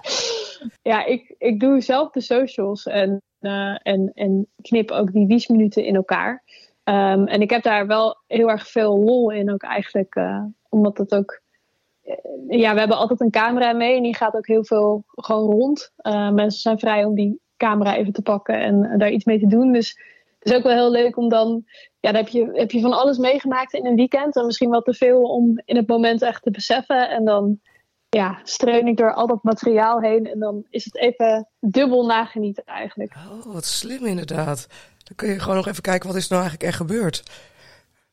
(laughs) ja, ik, ik doe zelf de socials en uh, en, en knip ook die wiesminuten in elkaar. Um, en ik heb daar wel heel erg veel lol in ook eigenlijk. Uh, omdat het ook... Uh, ja, we hebben altijd een camera mee en die gaat ook heel veel gewoon rond. mensen zijn vrij om die camera even te pakken en daar iets mee te doen. Dus het is ook wel heel leuk om dan... Ja, dan heb je, heb je van alles meegemaakt in een weekend. En misschien wat te veel om in het moment echt te beseffen. En dan ja, streun ik door al dat materiaal heen. En dan is het even dubbel nagenieten eigenlijk. Oh, wat slim inderdaad. Dan kun je gewoon nog even kijken wat is er nou eigenlijk echt gebeurd.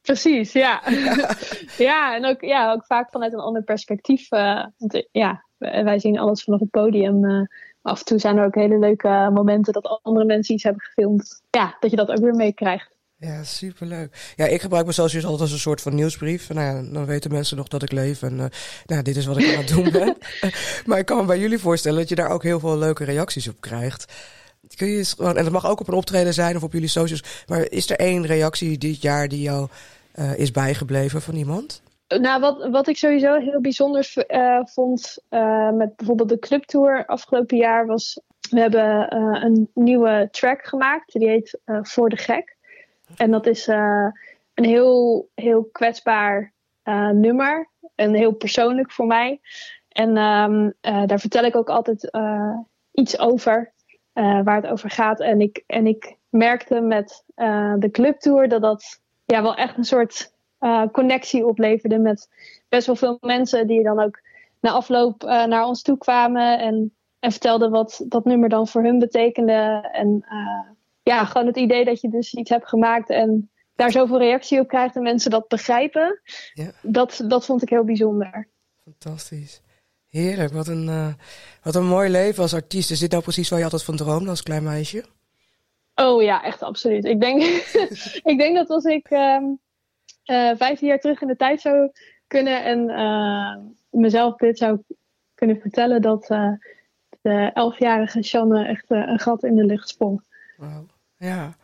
Precies, ja. (laughs) Ja, en ook, ja, ook vaak vanuit een ander perspectief. Uh, want, ja, wij zien alles vanaf het podium. Uh, af en toe zijn er ook hele leuke momenten dat andere mensen iets hebben gefilmd. Ja, dat je dat ook weer meekrijgt. Ja, superleuk. Ja, ik gebruik mijn socials altijd als een soort van nieuwsbrief. Nou ja, dan weten mensen nog dat ik leef en uh, nou, dit is wat ik aan het doen ben. (laughs) (laughs) maar ik kan me bij jullie voorstellen dat je daar ook heel veel leuke reacties op krijgt. Kun je gewoon, en dat mag ook op een optreden zijn of op jullie socials. Maar is er één reactie dit jaar die jou uh, is bijgebleven van iemand? Nou, wat, wat ik sowieso heel bijzonder uh, vond met bijvoorbeeld de clubtour afgelopen jaar was... We hebben een nieuwe track gemaakt, die heet Voor de Gek. En dat is uh, een heel, heel kwetsbaar uh, nummer. En heel persoonlijk voor mij. En um, uh, daar vertel ik ook altijd iets over. waar het over gaat. En ik, en ik merkte met de clubtour dat dat ja, wel echt een soort connectie opleverde. Met best wel veel mensen die dan ook na afloop naar ons toe kwamen. En, en vertelden wat dat nummer dan voor hun betekende. En ja, gewoon het idee dat je dus iets hebt gemaakt en daar zoveel reactie op krijgt en mensen dat begrijpen, ja. dat, dat vond ik heel bijzonder. Fantastisch. Heerlijk, wat een, uh, wat een mooi leven als artiest. Is dit nou precies waar je altijd van droomde als klein meisje? Oh ja, echt absoluut. Ik denk, (laughs) ik denk dat als ik um, uh, jaar terug in de tijd zou kunnen en uh, mezelf dit zou kunnen vertellen, dat de elfjarige Shanne echt een gat in de lucht sprong. Wow. Ja,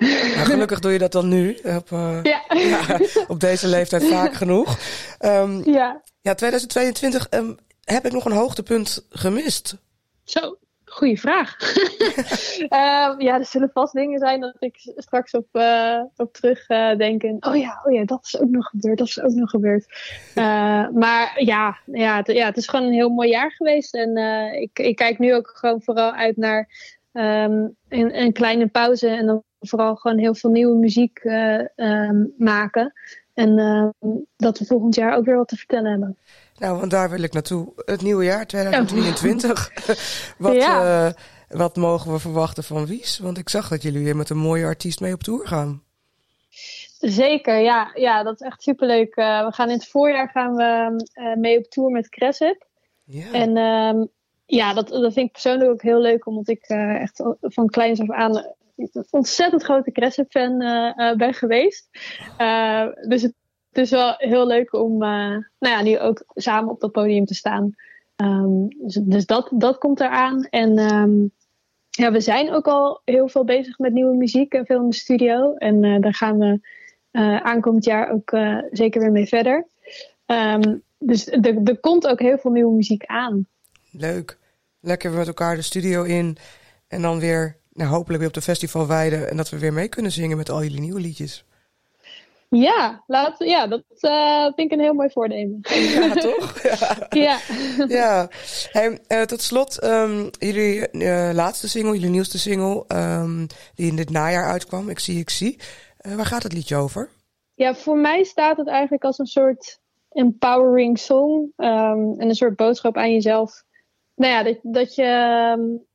gelukkig doe je dat dan nu. Op, uh, ja. ja. op deze leeftijd vaak genoeg. Um, ja. ja, 2022 um, heb ik nog een hoogtepunt gemist. Zo, goede vraag. um, (laughs) ja, er zullen vast dingen zijn dat ik straks op, uh, op terug uh, denk. En, oh ja, oh ja, dat is ook nog gebeurd, dat is ook nog gebeurd. maar ja, ja, het, ja, het is gewoon een heel mooi jaar geweest. En ik, ik kijk nu ook gewoon vooral uit naar um, een, een, kleine pauze en dan vooral gewoon heel veel nieuwe muziek uh, um, maken. En uh, dat we volgend jaar ook weer wat te vertellen hebben. Nou, want daar wil ik naartoe. Het nieuwe jaar 2023. (laughs) wat, ja. uh, wat mogen we verwachten van Wies? Want ik zag dat jullie weer met een mooie artiest mee op tour gaan. Zeker, ja. ja dat is echt superleuk. we gaan in het voorjaar gaan we mee op tour met Cresip. Ja. En ja, dat, dat vind ik persoonlijk ook heel leuk, omdat ik uh, echt van kleins af aan een ontzettend grote Crescent-fan ben geweest. dus het, is wel heel leuk om nou ja, nu ook samen op dat podium te staan. Ehm, dus, dus, dat, dat komt eraan. En ehm, ja, we zijn ook al heel veel bezig met nieuwe muziek en veel in de studio. En daar gaan we aankomend jaar ook zeker weer mee verder. Um, dus er komt ook heel veel nieuwe muziek aan. Leuk. Lekker met elkaar de studio in. En dan weer nou, hopelijk weer op de festival wijden. En dat we weer mee kunnen zingen met al jullie nieuwe liedjes. Ja, laat, ja dat uh, vind ik een heel mooi voornemen. Ja, toch? (laughs) Ja. ja. Hey, uh, tot slot, um, jullie uh, laatste single, jullie nieuwste single, um, die in dit najaar uitkwam, Ik zie, ik zie. waar gaat het liedje over? Ja, voor mij staat het eigenlijk als een soort empowering song. Um, en een soort boodschap aan jezelf. Nou ja, dat, dat je um,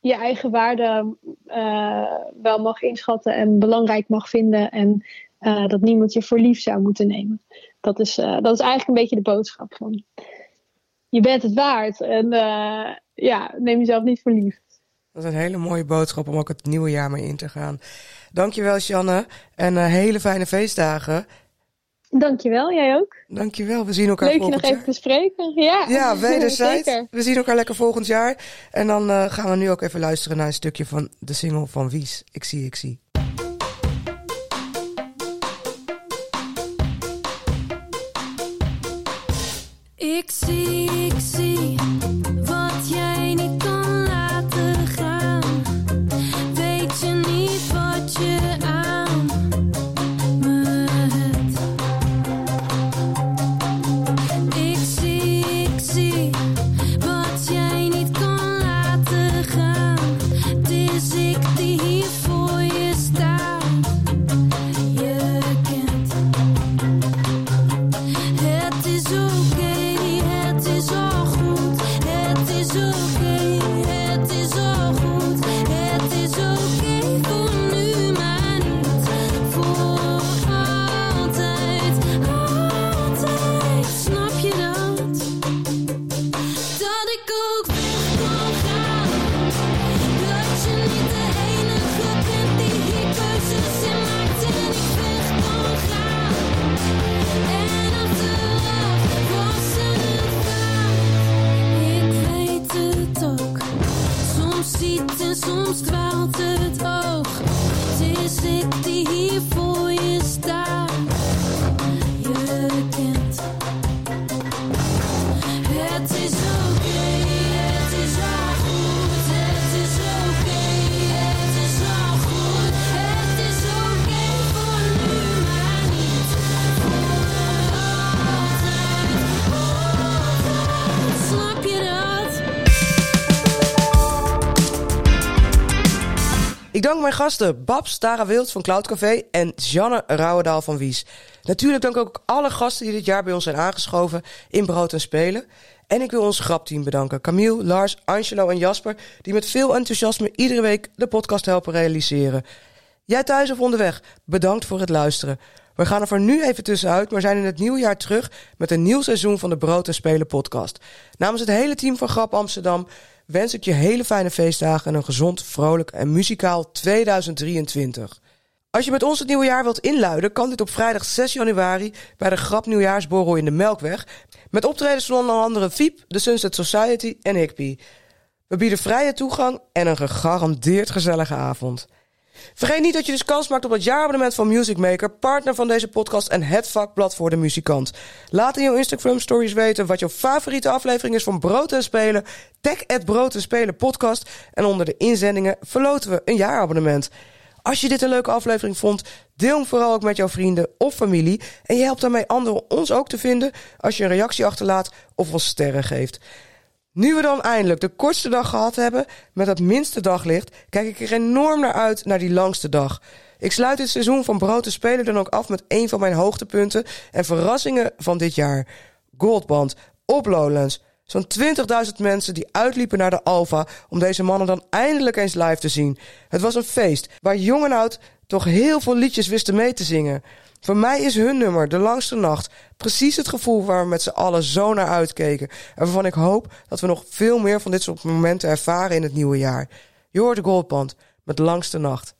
je eigen waarde uh, wel mag inschatten en belangrijk mag vinden. En uh, dat niemand je voor lief zou moeten nemen. Dat is, uh, dat is eigenlijk een beetje de boodschap van. Je bent het waard en ja, neem jezelf niet voor lief. Dat is een hele mooie boodschap om ook het nieuwe jaar mee in te gaan. Dankjewel, Sjanne. En hele fijne feestdagen. Dankjewel, jij ook. Dankjewel, we zien elkaar Leuk volgend jaar. Leuk je nog even te spreken. Ja, ja (laughs) wederzijds. we zien elkaar lekker volgend jaar. En dan uh, gaan we nu ook even luisteren naar een stukje van de single van Wies. Ik zie, ik zie. Mijn gasten Babs Tara Wild van Cloud Café en Janne Rauwendaal van Wies. Natuurlijk dank ook alle gasten die dit jaar bij ons zijn aangeschoven in Brood en Spelen. En ik wil ons grapteam bedanken. Camille, Lars, Angelo en Jasper, die met veel enthousiasme iedere week de podcast helpen realiseren. Jij thuis of onderweg, bedankt voor het luisteren. We gaan er voor nu even tussenuit, maar zijn in het nieuwe jaar terug met een nieuw seizoen van de Brood en Spelen podcast. Namens het hele team van Grap Amsterdam wens ik je hele fijne feestdagen en een gezond, vrolijk en muzikaal 2023. Als je met ons het nieuwe jaar wilt inluiden, kan dit op vrijdag 6 januari bij de Grap Nieuwjaarsborrel in de Melkweg. Met optredens van onder andere Fiep, de Sunset Society en Higby. We bieden vrije toegang en een gegarandeerd gezellige avond. Vergeet niet dat je dus kans maakt op het jaarabonnement van Music Maker, partner van deze podcast en het vakblad voor de muzikant. Laat in jouw Instagram stories weten wat jouw favoriete aflevering is van Brood en Spelen. Tag Brood en Spelen podcast en onder de inzendingen verloten we een jaarabonnement. Als je dit een leuke aflevering vond, deel hem vooral ook met jouw vrienden of familie. En je helpt daarmee anderen ons ook te vinden als je een reactie achterlaat of ons sterren geeft. Nu we dan eindelijk de kortste dag gehad hebben met het minste daglicht, kijk ik er enorm naar uit naar die langste dag. Ik sluit dit seizoen van Brood Spelen dan ook af met een van mijn hoogtepunten en verrassingen van dit jaar. Goldband op. Zo'n 20.000 mensen die uitliepen naar de Alfa om deze mannen dan eindelijk eens live te zien. Het was een feest waar jong en oud toch heel veel liedjes wisten mee te zingen. Voor mij is hun nummer, De Langste Nacht, precies het gevoel waar we met z'n allen zo naar uitkeken. En waarvan ik hoop dat we nog veel meer van dit soort momenten ervaren in het nieuwe jaar. Je hoort de Goldband met Langste Nacht.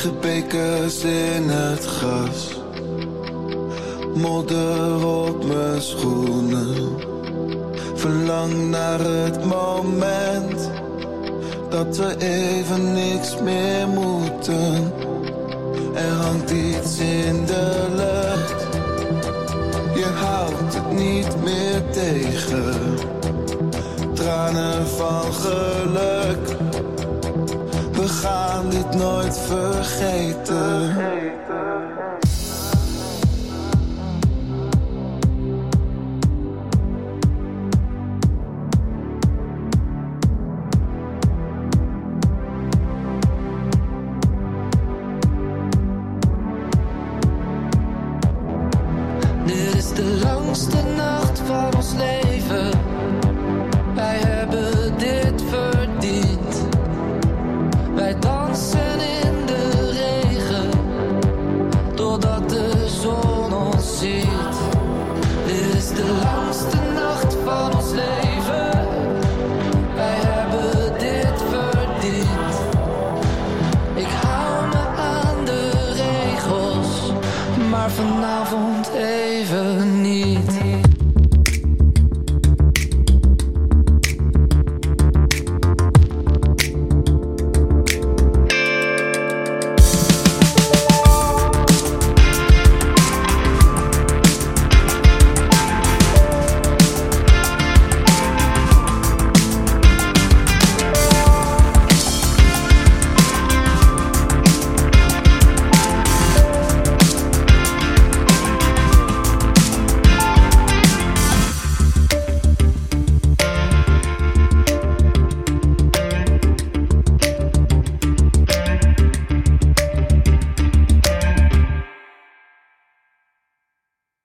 Lege bekers in het gras. Modder op mijn schoenen. Verlang naar het moment dat we even niks meer moeten. Er hangt iets in de lucht. Je houdt het niet meer tegen. Tranen van geluk. We gaan dit nooit vergeten.